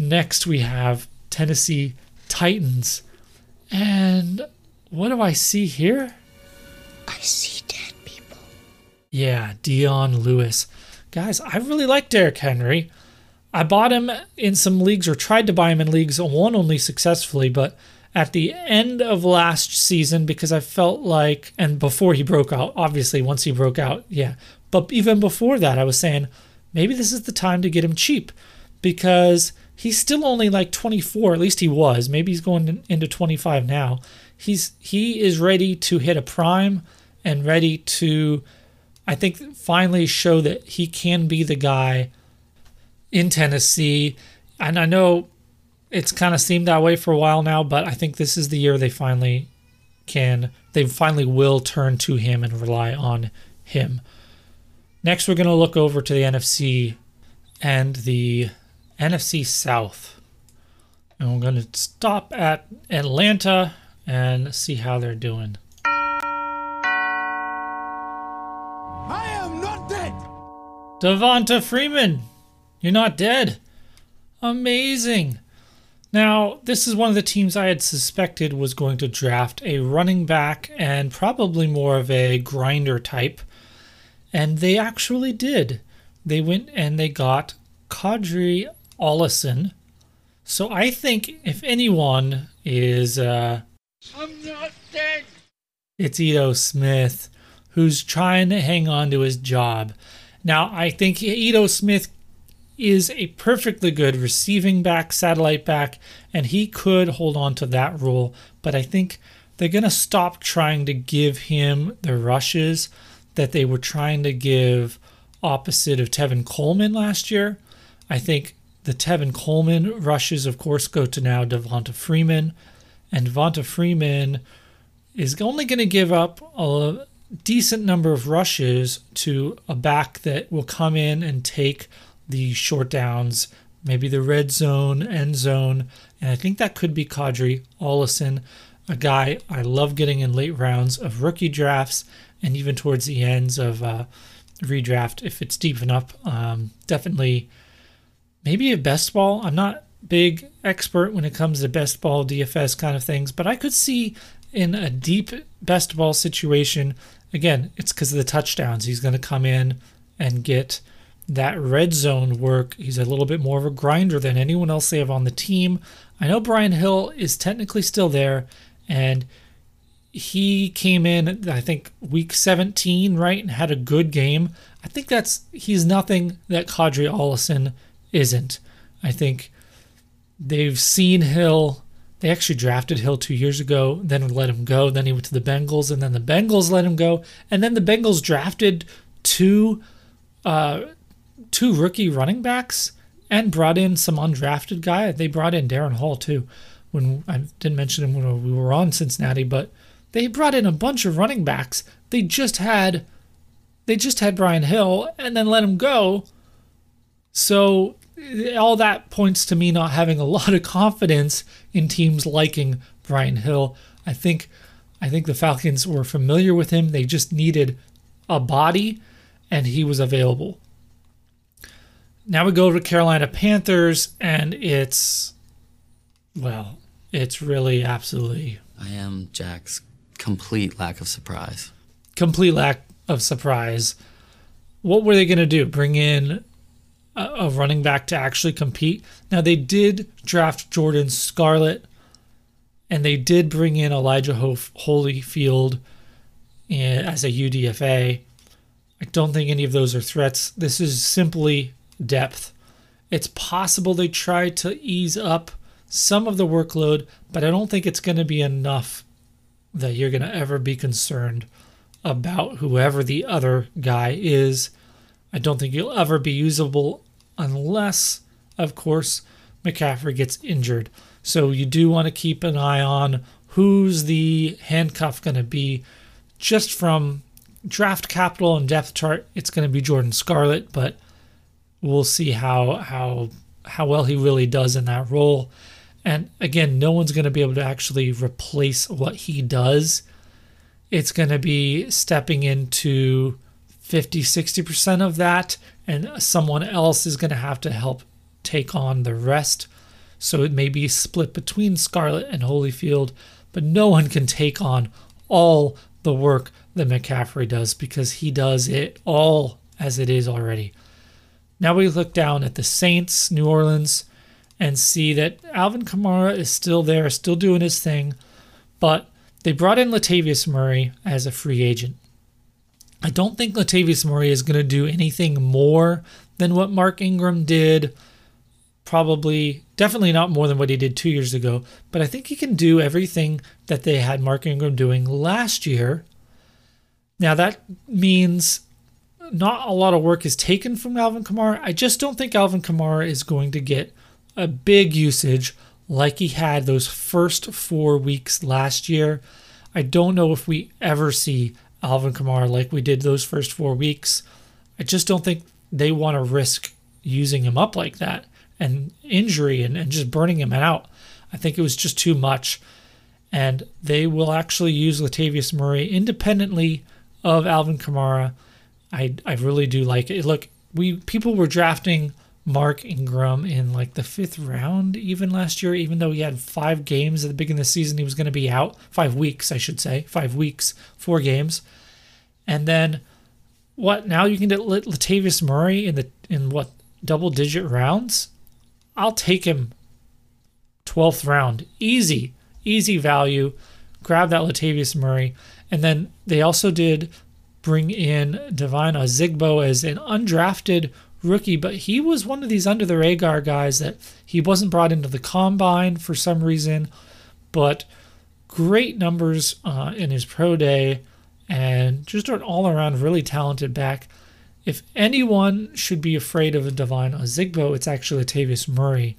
Next, we have Tennessee Titans. And what do I see here? I see dead people. Yeah, Dion Lewis. Guys, I really like Derrick Henry. I bought him in some leagues or tried to buy him in leagues, one only successfully, but at the end of last season because I felt like, and before he broke out, obviously, once he broke out, yeah. But even before that, I was saying maybe this is the time to get him cheap because he's still only like 24, at least he was. Maybe he's going into 25 now. He's he is ready to hit a prime and ready to I think finally show that he can be the guy in Tennessee. And I know it's kind of seemed that way for a while now, but I think this is the year they finally can, they finally will turn to him and rely on him. Next, we're going to look over to the NFC and the NFC South. And we're going to stop at Atlanta and see how they're doing. I am not dead! Devonta Freeman, you're not dead. Amazing. Now, this is one of the teams I had suspected was going to draft a running back and probably more of a grinder type. And they actually did. They went and they got Qadree Ollison. So I think if anyone is uh I'm not dead. it's Ito Smith who's trying to hang on to his job. Now, I think Ito Smith is a perfectly good receiving back, satellite back, and he could hold on to that role. But I think they're going to stop trying to give him the rushes that they were trying to give opposite of Tevin Coleman last year. I think the Tevin Coleman rushes, of course, go to now Devonta Freeman, and Devonta Freeman is only going to give up a decent number of rushes to a back that will come in and take the short downs, maybe the red zone, end zone, and I think that could be Qadree Ollison, a guy I love getting in late rounds of rookie drafts and even towards the ends of uh, redraft if it's deep enough. Um, definitely, maybe a best ball. I'm not big expert when it comes to best ball DFS kind of things, but I could see in a deep best ball situation. Again, it's because of the touchdowns. He's going to come in and get that red zone work. He's a little bit more of a grinder than anyone else they have on the team. I know Brian Hill is technically still there, and he came in, I think, week 17, right, and had a good game. I think that's he's nothing that Qadree Ollison isn't. I think they've seen Hill. They actually drafted Hill two years ago, then let him go. Then he went to the Bengals, and then the Bengals let him go, and then the Bengals drafted two uh, two rookie running backs and brought in some undrafted guy. They brought in Darren Hall too. When I didn't mention him when we were on Cincinnati, but they brought in a bunch of running backs. They just had they just had Brian Hill and then let him go. So all that points to me not having a lot of confidence in teams liking Brian Hill. I think I think the Falcons were familiar with him. They just needed a body and he was available. Now we go to Carolina Panthers, and it's, well, it's really absolutely I am Jack's complete lack of surprise. complete lack of surprise. What were they going to do? Bring in a, a running back to actually compete? Now, they did draft Jordan Scarlett, and they did bring in Elijah Holyfield eh, as a UDFA. I don't think any of those are threats. This is simply depth. It's possible they try to ease up some of the workload, but I don't think it's going to be enough that you're going to ever be concerned about whoever the other guy is. I don't think he'll ever be usable unless, of course, McCaffrey gets injured. So you do want to keep an eye on who's the handcuff going to be just from draft capital and depth chart. It's going to be Jordan Scarlett, but we'll see how how how well he really does in that role. And again, no one's going to be able to actually replace what he does. It's going to be stepping into 50, 60% of that, and someone else is going to have to help take on the rest. So it may be split between Scarlett and Holyfield, but no one can take on all the work that McCaffrey does because he does it all as it is already. Now we look down at the Saints, New Orleans, and see that Alvin Kamara is still there, still doing his thing, but they brought in Latavius Murray as a free agent. I don't think Latavius Murray is going to do anything more than what Mark Ingram did. Probably, definitely not more than what he did two years ago, but I think he can do everything that they had Mark Ingram doing last year. Now, that means not a lot of work is taken from Alvin Kamara. I just don't think Alvin Kamara is going to get a big usage like he had those first four weeks last year. I don't know if we ever see Alvin Kamara like we did those first four weeks. I just don't think they want to risk using him up like that and injury and, and just burning him out. I think it was just too much. And they will actually use Latavius Murray independently of Alvin Kamara. I, I really do like it. Look, we people were drafting Mark Ingram in like the fifth round even last year, even though he had five games at the beginning of the season, he was going to be out five weeks, I should say, five weeks, four games, and then what? Now you can get Latavius Murray in the in what double digit rounds? I'll take him 12th round, easy, easy value. Grab that Latavius Murray, and then they also did bring in Devine Ozigbo as an undrafted rookie, but he was one of these under the radar guys that he wasn't brought into the combine for some reason, but great numbers uh, in his pro day and just an all around really talented back. If anyone should be afraid of a Devine Ozigbo, it's actually Latavius Murray,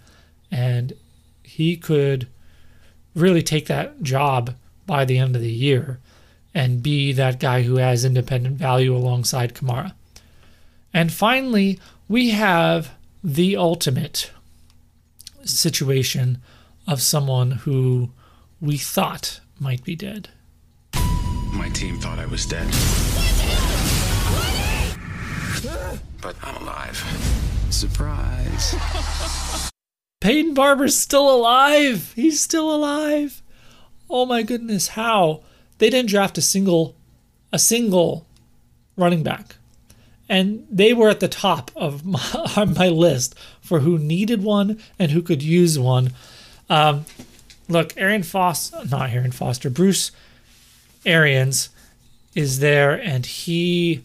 and he could really take that job by the end of the year and be that guy who has independent value alongside Kamara. And finally, we have the ultimate situation of someone who we thought might be dead. My team thought I was dead. But I'm alive. Surprise. Peyton Barber's still alive. He's still alive. Oh my goodness, how? They didn't draft a single a single running back and they were at the top of my, my list for who needed one and who could use one. Um, look, Aaron Foster, not Arian Foster, Bruce Arians is there, and he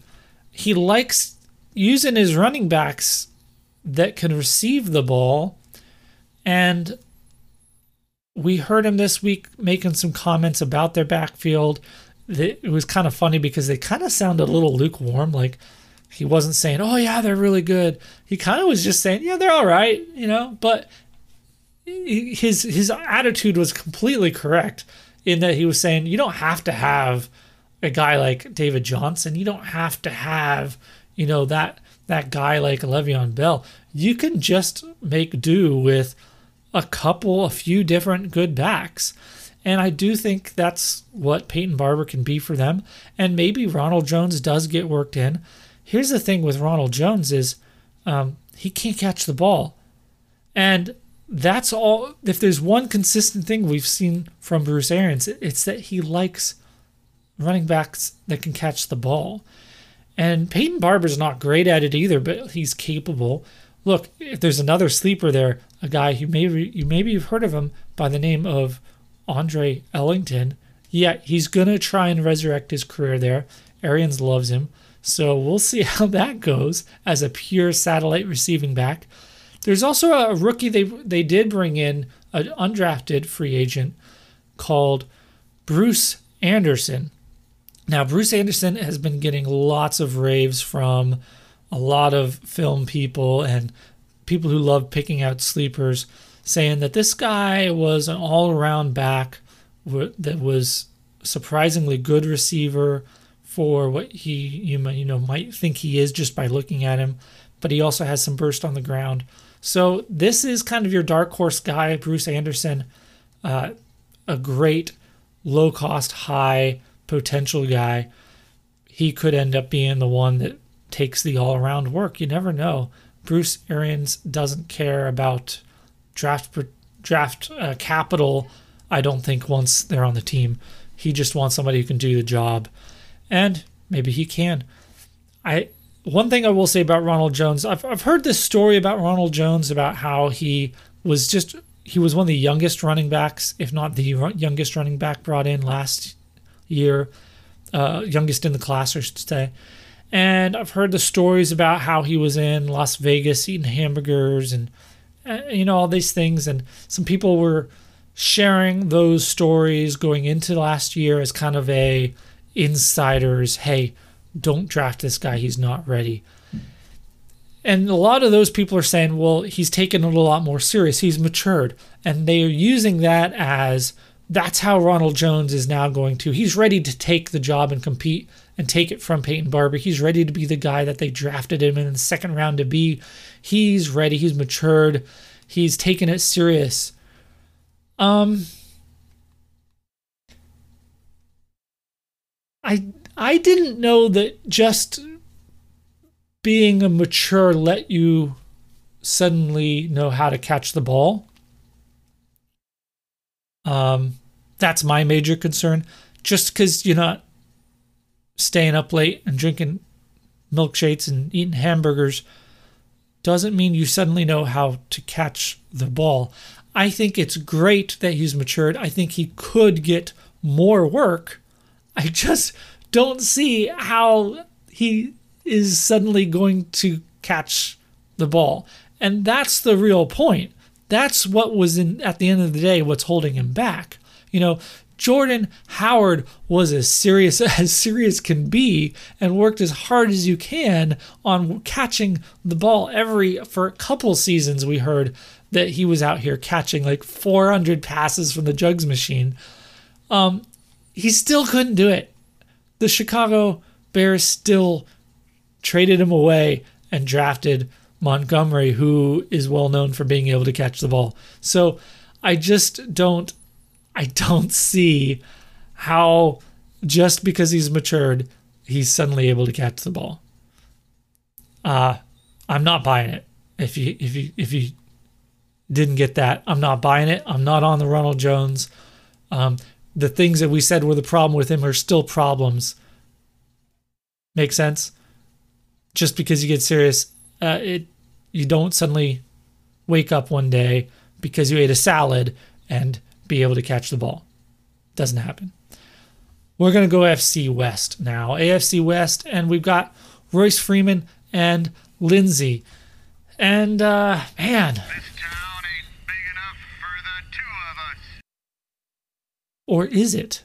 he likes using his running backs that can receive the ball, and we heard him this week making some comments about their backfield. It was kind of funny because they kind of sounded a little lukewarm, like he wasn't saying, "Oh yeah, they're really good." He kind of was just saying, "Yeah, they're all right," you know. But his his attitude was completely correct in that he was saying, "You don't have to have a guy like David Johnson. You don't have to have, you know, that that guy like Le'Veon Bell. You can just make do with a couple, a few different good backs." And I do think that's what Peyton Barber can be for them. And maybe Ronald Jones does get worked in. Here's the thing with Ronald Jones is um, he can't catch the ball, and that's all. If there's one consistent thing we've seen from Bruce Arians, it's that he likes running backs that can catch the ball. And Peyton Barber's not great at it either, but he's capable. Look, if there's another sleeper there, a guy who maybe you maybe you've heard of him by the name of Andre Ellington. Yeah, he's gonna try and resurrect his career there. Arians loves him. So we'll see how that goes as a pure satellite receiving back. There's also a rookie they they did bring in, an undrafted free agent called Bruce Anderson. Now, Bruce Anderson has been getting lots of raves from a lot of film people and people who love picking out sleepers, saying that this guy was an all around back that was surprisingly good receiver, for what he you might, you know might think he is just by looking at him, but he also has some burst on the ground. So this is kind of your dark horse guy, Bruce Anderson, uh, a great low cost, high potential guy. He could end up being the one that takes the all around work. You never know. Bruce Arians doesn't care about draft draft uh, capital. I don't think once they're on the team, he just wants somebody who can do the job and maybe he can. I one thing I will say about Ronald Jones, I've I've heard this story about Ronald Jones about how he was just he was one of the youngest running backs, if not the youngest running back brought in last year, uh, youngest in the class, I should say. And I've heard the stories about how he was in Las Vegas eating hamburgers and uh, you know all these things, and some people were sharing those stories going into last year as kind of a insiders, hey, don't draft this guy, he's not ready. And a lot of those people are saying, well, he's taken it a lot more serious, he's matured. And they are using that as that's how Ronald Jones is now going to. He's ready to take the job and compete and take it from Peyton Barber. He's ready to be the guy that they drafted him in the second round to be. He's ready, he's matured, he's taken it serious. Um, I I didn't know that just being a mature let you suddenly know how to catch the ball? Um, that's my major concern. Just because you're not staying up late and drinking milkshakes and eating hamburgers doesn't mean you suddenly know how to catch the ball. I think it's great that he's matured. I think he could get more work. I just don't see how he is suddenly going to catch the ball. And that's the real point. That's what was in at the end of the day what's holding him back. You know, Jordan Howard was as serious as serious can be and worked as hard as you can on catching the ball every for a couple seasons we heard that he was out here catching like 400 passes from the jugs machine. Um, he still couldn't do it. The Chicago Bears still traded him away and drafted Montgomery, who is well known for being able to catch the ball. So I just don't I don't see how just because he's matured, he's suddenly able to catch the ball. Uh I'm not buying it. If you if you if you didn't get that, I'm not buying it. I'm not on the Ronald Jones. Um, the things that we said were the problem with him are still problems. Make sense? Just because you get serious, uh, it you don't suddenly wake up one day because you ate a salad and be able to catch the ball. Doesn't happen. We're going to go AFC West now. AFC West, and we've got Royce Freeman and Lindsay. And, uh, man. This town ain't big enough for the two of us. Or is it?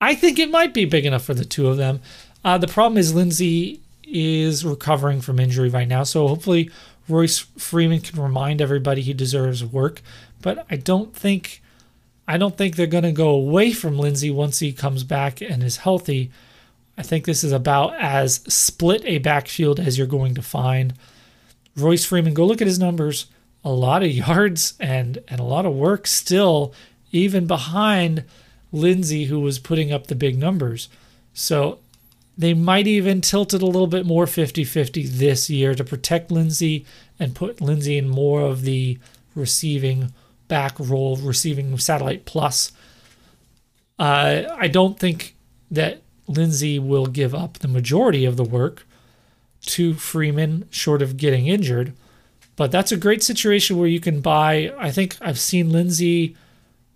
I think it might be big enough for the two of them. Uh, the problem is Lindsay is recovering from injury right now, so hopefully Royce Freeman can remind everybody he deserves work but I don't think I don't think they're going to go away from Lindsay once he comes back and is healthy. I think this is about as split a backfield as you're going to find. Royce Freeman, go look at his numbers. A lot of yards and and a lot of work still, even behind Lindsay, who was putting up the big numbers. So they might even tilt it a little bit more 50 50 this year to protect Lindsay and put Lindsay in more of the receiving back role receiving satellite plus. Uh, I don't think that Lindsay will give up the majority of the work to Freeman, short of getting injured. But that's a great situation where you can buy. I think I've seen Lindsay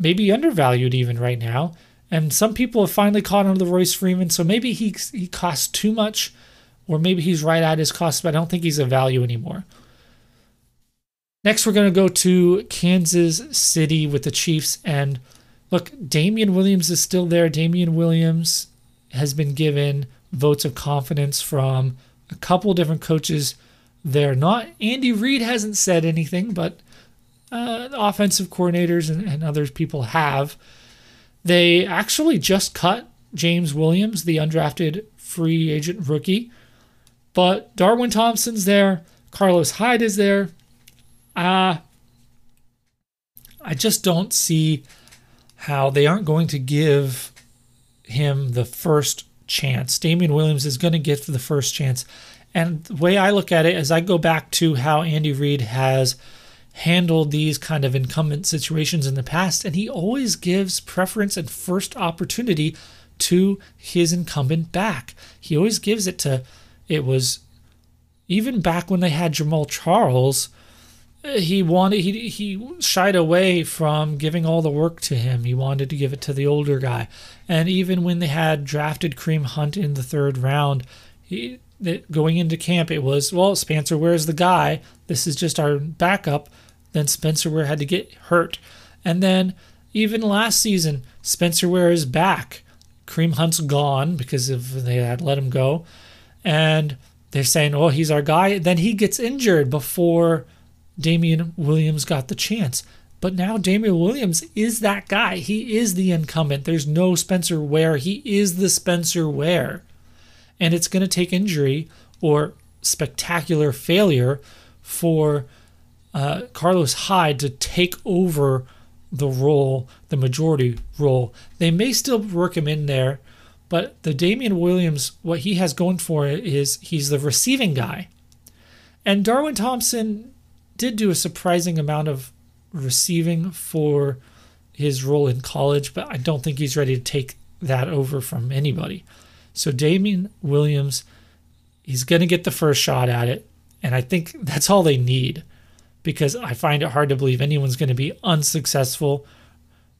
maybe undervalued even right now. And some people have finally caught on to Royce Freeman. So maybe he, he costs too much, or maybe he's right at his cost, but I don't think he's a value anymore. Next, we're going to go to Kansas City with the Chiefs. And look, Damien Williams is still there. Damien Williams has been given votes of confidence from a couple different coaches there. Not Andy Reid hasn't said anything, but uh, offensive coordinators and, and other people have. They actually just cut James Williams, the undrafted free agent rookie. But Darwin Thompson's there. Carlos Hyde is there. Uh, I just don't see how they aren't going to give him the first chance. Damien Williams is going to get the first chance. And the way I look at it is I go back to how Andy Reid has handled these kind of incumbent situations in the past, and he always gives preference and first opportunity to his incumbent back. He always gives it to, it was even back when they had Jamaal Charles eh, he wanted he he shied away from giving all the work to him. He wanted to give it to the older guy. And even when they had drafted Kareem Hunt in the third round, he that going into camp it was well Spencer Ware's the guy. This is just our backup. Then Spencer Ware had to get hurt, and then even last season Spencer Ware is back. Kareem Hunt's gone because of they had let him go, and they're saying oh he's our guy. Then he gets injured before Damien Williams got the chance. But now Damien Williams is that guy. He is the incumbent. There's no Spencer Ware. He is the Spencer Ware. And it's going to take injury or spectacular failure for uh, Carlos Hyde to take over the role, the majority role. They may still work him in there, But the Damien Williams, what he has going for it is he's the receiving guy. And Darwin Thompson did do a surprising amount of receiving for his role in college, but I don't think he's ready to take that over from anybody. So Damien Williams, he's going to get the first shot at it. And I think that's all they need because I find it hard to believe anyone's going to be unsuccessful,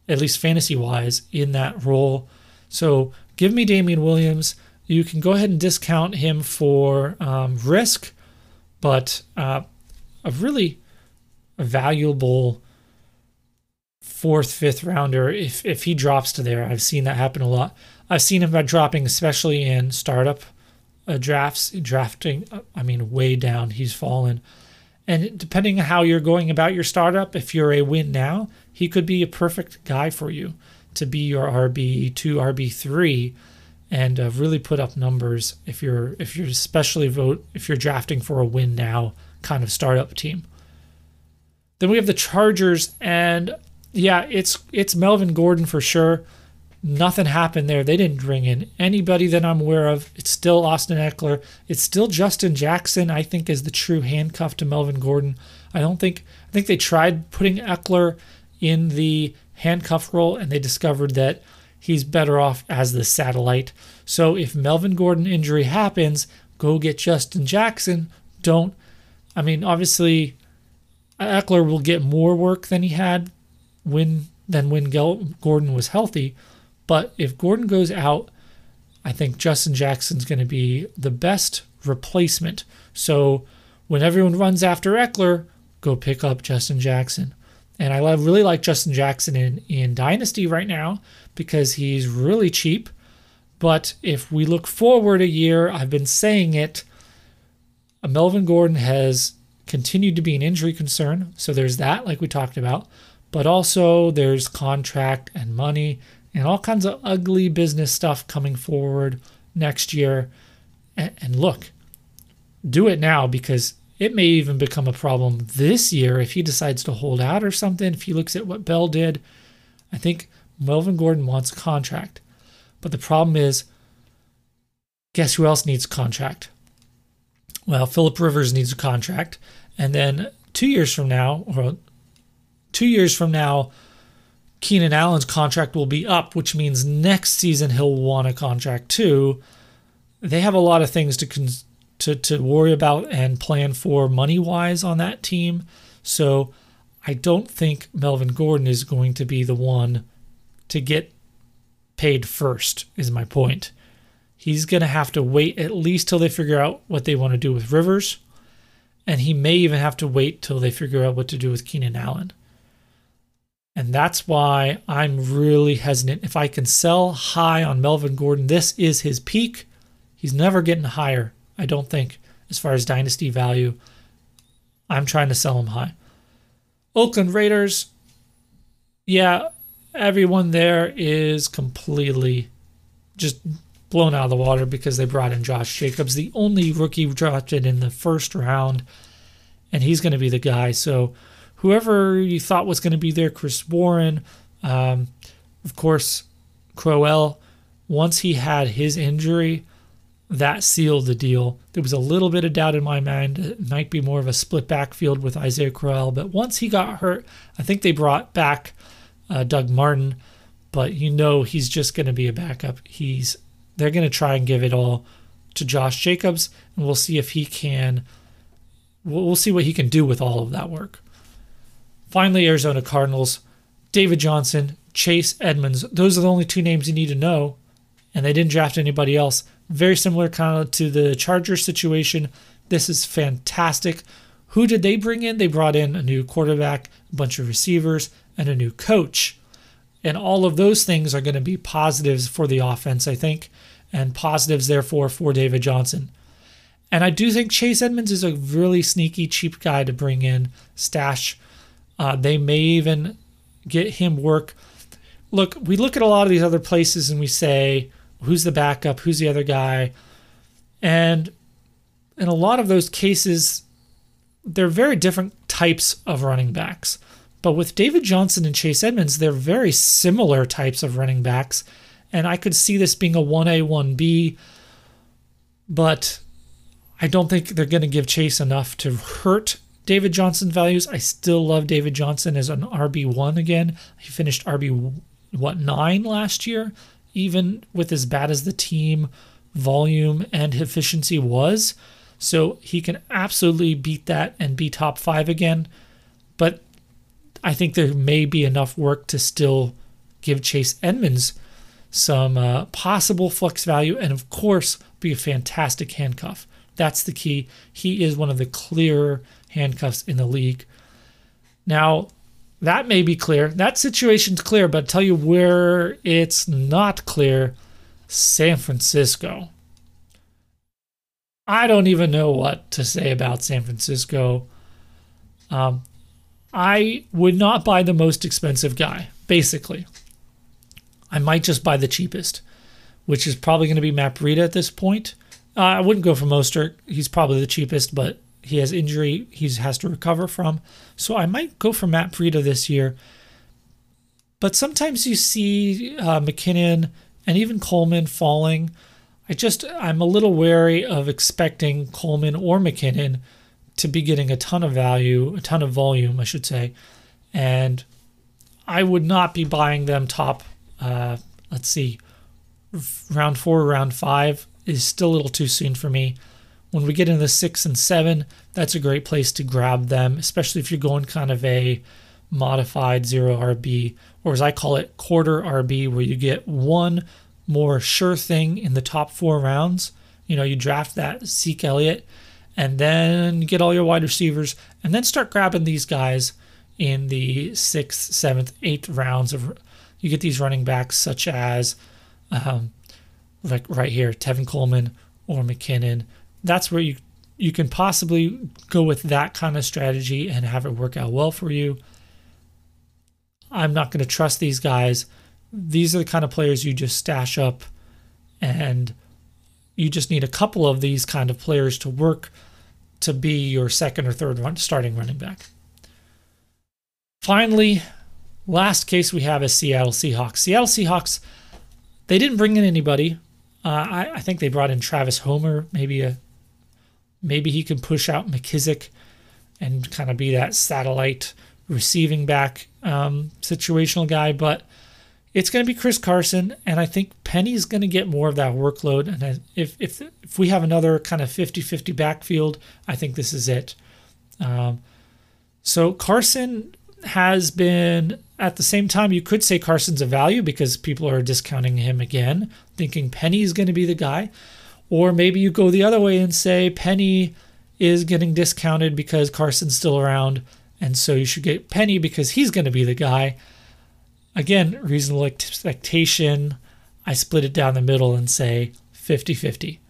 at least fantasy wise, in that role. So give me Damien Williams. You can go ahead and discount him for um, risk, but uh, a really valuable fourth, fifth rounder if if he drops to there. I've seen that happen a lot. I've seen him dropping, especially in startup uh, drafts, drafting. uh, I mean, way down. He's fallen. And depending on how you're going about your startup, if you're a win now, he could be a perfect guy for you to be your RB two, RB three, and uh, really put up numbers if you're if you're especially vote if you're drafting for a win now kind of startup team. Then we have the Chargers, and yeah, it's it's Melvin Gordon for sure. Nothing happened there. They didn't bring in anybody that I'm aware of. It's still Austin Ekeler. It's still Justin Jackson. I think is the true handcuff to Melvin Gordon. I don't think I think they tried putting Ekeler in the handcuff role, and they discovered that he's better off as the satellite. So if Melvin Gordon injury happens, go get Justin Jackson. Don't. I mean, obviously, Ekeler will get more work than he had when than when Gordon was healthy. But if Gordon goes out, I think Justin Jackson's going to be the best replacement. So when everyone runs after Ekeler, go pick up Justin Jackson. And I love, really like Justin Jackson in, in Dynasty right now because he's really cheap. But if we look forward a year, I've been saying it, uh, Melvin Gordon has continued to be an injury concern. So there's that, like we talked about. But also there's contract and money and all kinds of ugly business stuff coming forward next year. And, look, do it now because it may even become a problem this year if he decides to hold out or something. If he looks at what Bell did, I think Melvin Gordon wants a contract. But the problem is, guess who else needs a contract? Well, Philip Rivers needs a contract. And then two years from now, or two years from now, Keenan Allen's contract will be up, which means next season he'll want a contract too. They have a lot of things to con- to to worry about and plan for money wise on that team. So I don't think Melvin Gordon is going to be the one to get paid first. Is my point. He's going to have to wait at least till they figure out what they want to do with Rivers, and he may even have to wait till they figure out what to do with Keenan Allen. And that's why I'm really hesitant. If I can sell high on Melvin Gordon, this is his peak. He's never getting higher, I don't think, as far as dynasty value. I'm trying to sell him high. Oakland Raiders, yeah, everyone there is completely just blown out of the water because they brought in Josh Jacobs, the only rookie drafted in the first round, and he's going to be the guy. So, whoever you thought was going to be there, Chris Warren, um, of course, Crowell, once he had his injury, that sealed the deal. There was a little bit of doubt in my mind. It might be more of a split backfield with Isaiah Crowell, but once he got hurt, I think they brought back uh, Doug Martin, but you know he's just going to be a backup. He's they're going to try and give it all to Josh Jacobs, and we'll see if he can. We'll, we'll see what he can do with all of that work. Finally, Arizona Cardinals, David Johnson, Chase Edmonds. Those are the only two names you need to know, and they didn't draft anybody else. Very similar kind of to the Chargers situation. This is fantastic. Who did they bring in? They brought in a new quarterback, a bunch of receivers, and a new coach. And all of those things are going to be positives for the offense, I think, and positives, therefore, for David Johnson. And I do think Chase Edmonds is a really sneaky, cheap guy to bring in, stash. Uh, they may even get him work. Look, we look at a lot of these other places and we say, who's the backup? Who's the other guy? And in a lot of those cases, they're very different types of running backs. But with David Johnson and Chase Edmonds, they're very similar types of running backs. And I could see this being a 1A, 1B, but I don't think they're going to give Chase enough to hurt David Johnson values. I still love David Johnson as an RB1 again. He finished RB, what, 9 last year? Even with as bad as the team volume and efficiency was. So he can absolutely beat that and be top five again. But I think there may be enough work to still give Chase Edmonds some uh, possible flex value and, of course, be a fantastic handcuff. That's the key. He is one of the clearer handcuffs in the league. Now, that may be clear. That situation's clear, but I'll tell you where it's not clear San Francisco. I don't even know what to say about San Francisco. Um, I would not buy the most expensive guy, basically. I might just buy the cheapest, which is probably going to be Matt Breida at this point. Uh, I wouldn't go for Mostert. He's probably the cheapest, but he has injury he has to recover from. So I might go for Matt Breida this year. But sometimes you see uh, McKinnon and even Coleman falling. I just I'm a little wary of expecting Coleman or McKinnon to be getting a ton of value, a ton of volume, I should say, and I would not be buying them top. Uh, let's see, round four, round five is still a little too soon for me. When we get into six and seven, that's a great place to grab them, especially if you're going kind of a modified zero RB, or as I call it, quarter RB, where you get one more sure thing in the top four rounds. You know, you draft that Zeke Elliott and then get all your wide receivers and then start grabbing these guys in the sixth, seventh, eighth rounds of you get these running backs such as um, like right here, Tevin Coleman or McKinnon. That's where you you can possibly go with that kind of strategy and have it work out well for you. I'm not going to trust these guys. These are the kind of players you just stash up and you just need a couple of these kind of players to work to be your second or third run, starting running back. Finally, last case we have is Seattle Seahawks. Seattle Seahawks, they didn't bring in anybody. Uh, I, I, think they brought in Travis Homer, maybe a maybe he can push out McKissic and kind of be that satellite receiving back um, situational guy, but it's going to be Chris Carson, and I think Penny's going to get more of that workload. And if if if we have another kind of 50-50 backfield, I think this is it. Um, so Carson has been at the same time you could say Carson's a value because people are discounting him again, thinking Penny is going to be the guy, or maybe you go the other way and say Penny is getting discounted because Carson's still around, and so you should get Penny because he's going to be the guy again, reasonable expectation. I split it down the middle and say 50 50.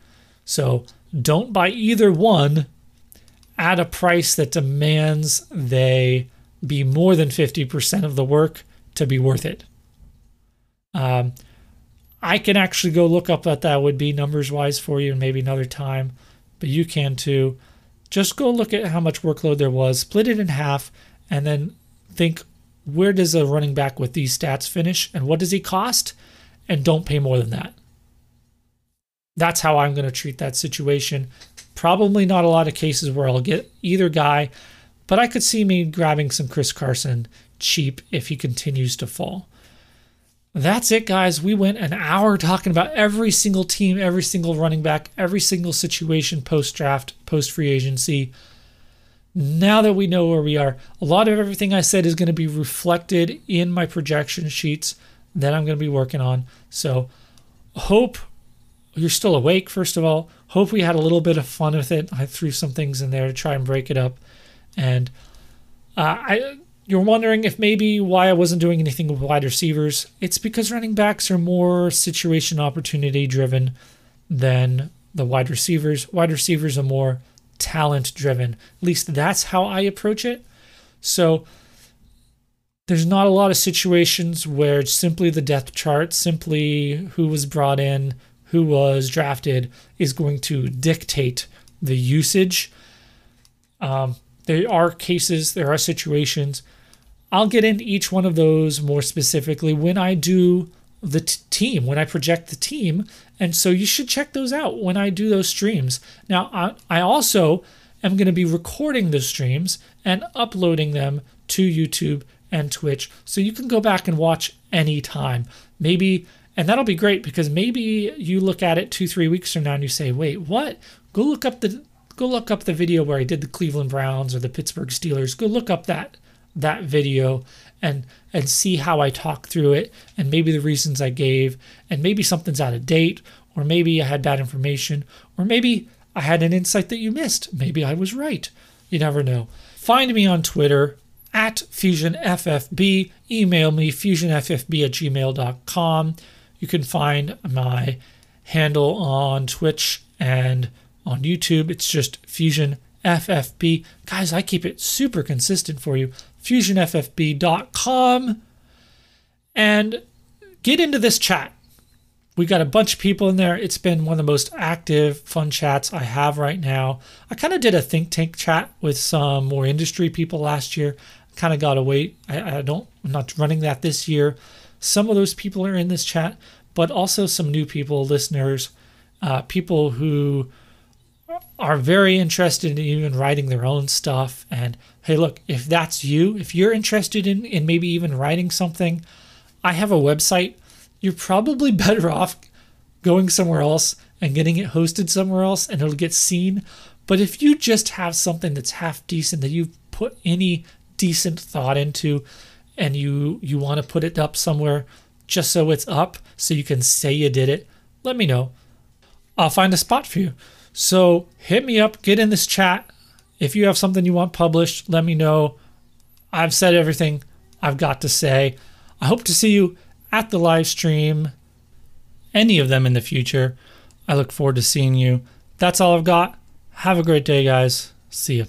So don't buy either one at a price that demands they be more than 50% of the work to be worth it. Um, I can actually go look up what that would be numbers wise for you and maybe another time, but you can too. Just go look at how much workload there was, split it in half, and then think where does a running back with these stats finish and what does he cost? And don't pay more than that. That's how I'm going to treat that situation. Probably not a lot of cases where I'll get either guy, but I could see me grabbing some Chris Carson cheap if he continues to fall. That's it, guys. We went an hour talking about every single team, every single running back, every single situation post draft, post free agency now that we know where we are, a lot of everything I said is going to be reflected in my projection sheets that I'm going to be working on. So, hope you're still awake, first of all. Hope we had a little bit of fun with it. I threw some things in there to try and break it up. And uh, I, you're wondering if maybe why I wasn't doing anything with wide receivers. It's because running backs are more situation opportunity driven than the wide receivers. Wide receivers are more talent driven. At least that's how I approach it. So there's not a lot of situations where simply the depth chart, simply who was brought in, who was drafted, is going to dictate the usage. Um, there are cases, there are situations. I'll get into each one of those more specifically when I do the t- team, when I project the team. And so you should check those out when I do those streams. Now, I, I also am going to be recording those streams and uploading them to YouTube and Twitch. So you can go back and watch anytime. Maybe, and that'll be great because maybe you look at it two, three weeks from now and you say, wait, what? Go look up the go look up the video where I did the Cleveland Browns or the Pittsburgh Steelers. Go look up that that video and and see how I talk through it and maybe the reasons I gave and maybe something's out of date or maybe I had bad information or maybe I had an insight that you missed. Maybe I was right. You never know. Find me on Twitter at FusionFFB. Email me fusionffb at gmail.com. You can find my handle on Twitch and on YouTube. It's Just Fusion FFB. Guys, I keep it super consistent for you. FusionFFB.com. And get into this chat. We got a bunch of people in there. It's been one of the most active, fun chats I have right now. I kind of did a think tank chat with some more industry people last year. Kind of got wait. I, I don't. I'm not running that this year. Some of those people are in this chat, but also some new people, listeners, uh, people who are very interested in even writing their own stuff. And hey, look, if that's you, if you're interested in, in maybe even writing something, I have a website. You're probably better off going somewhere else and getting it hosted somewhere else and it'll get seen. But if you just have something that's half decent that you've put any decent thought into and you you want to put it up somewhere just so it's up so you can say you did it, let me know. I'll find a spot for you. So hit me up, get in this chat. If you have something you want published, let me know. I've said everything I've got to say. I hope to see you at the live stream, any of them in the future. I look forward to seeing you. That's all I've got. Have a great day, guys. See you.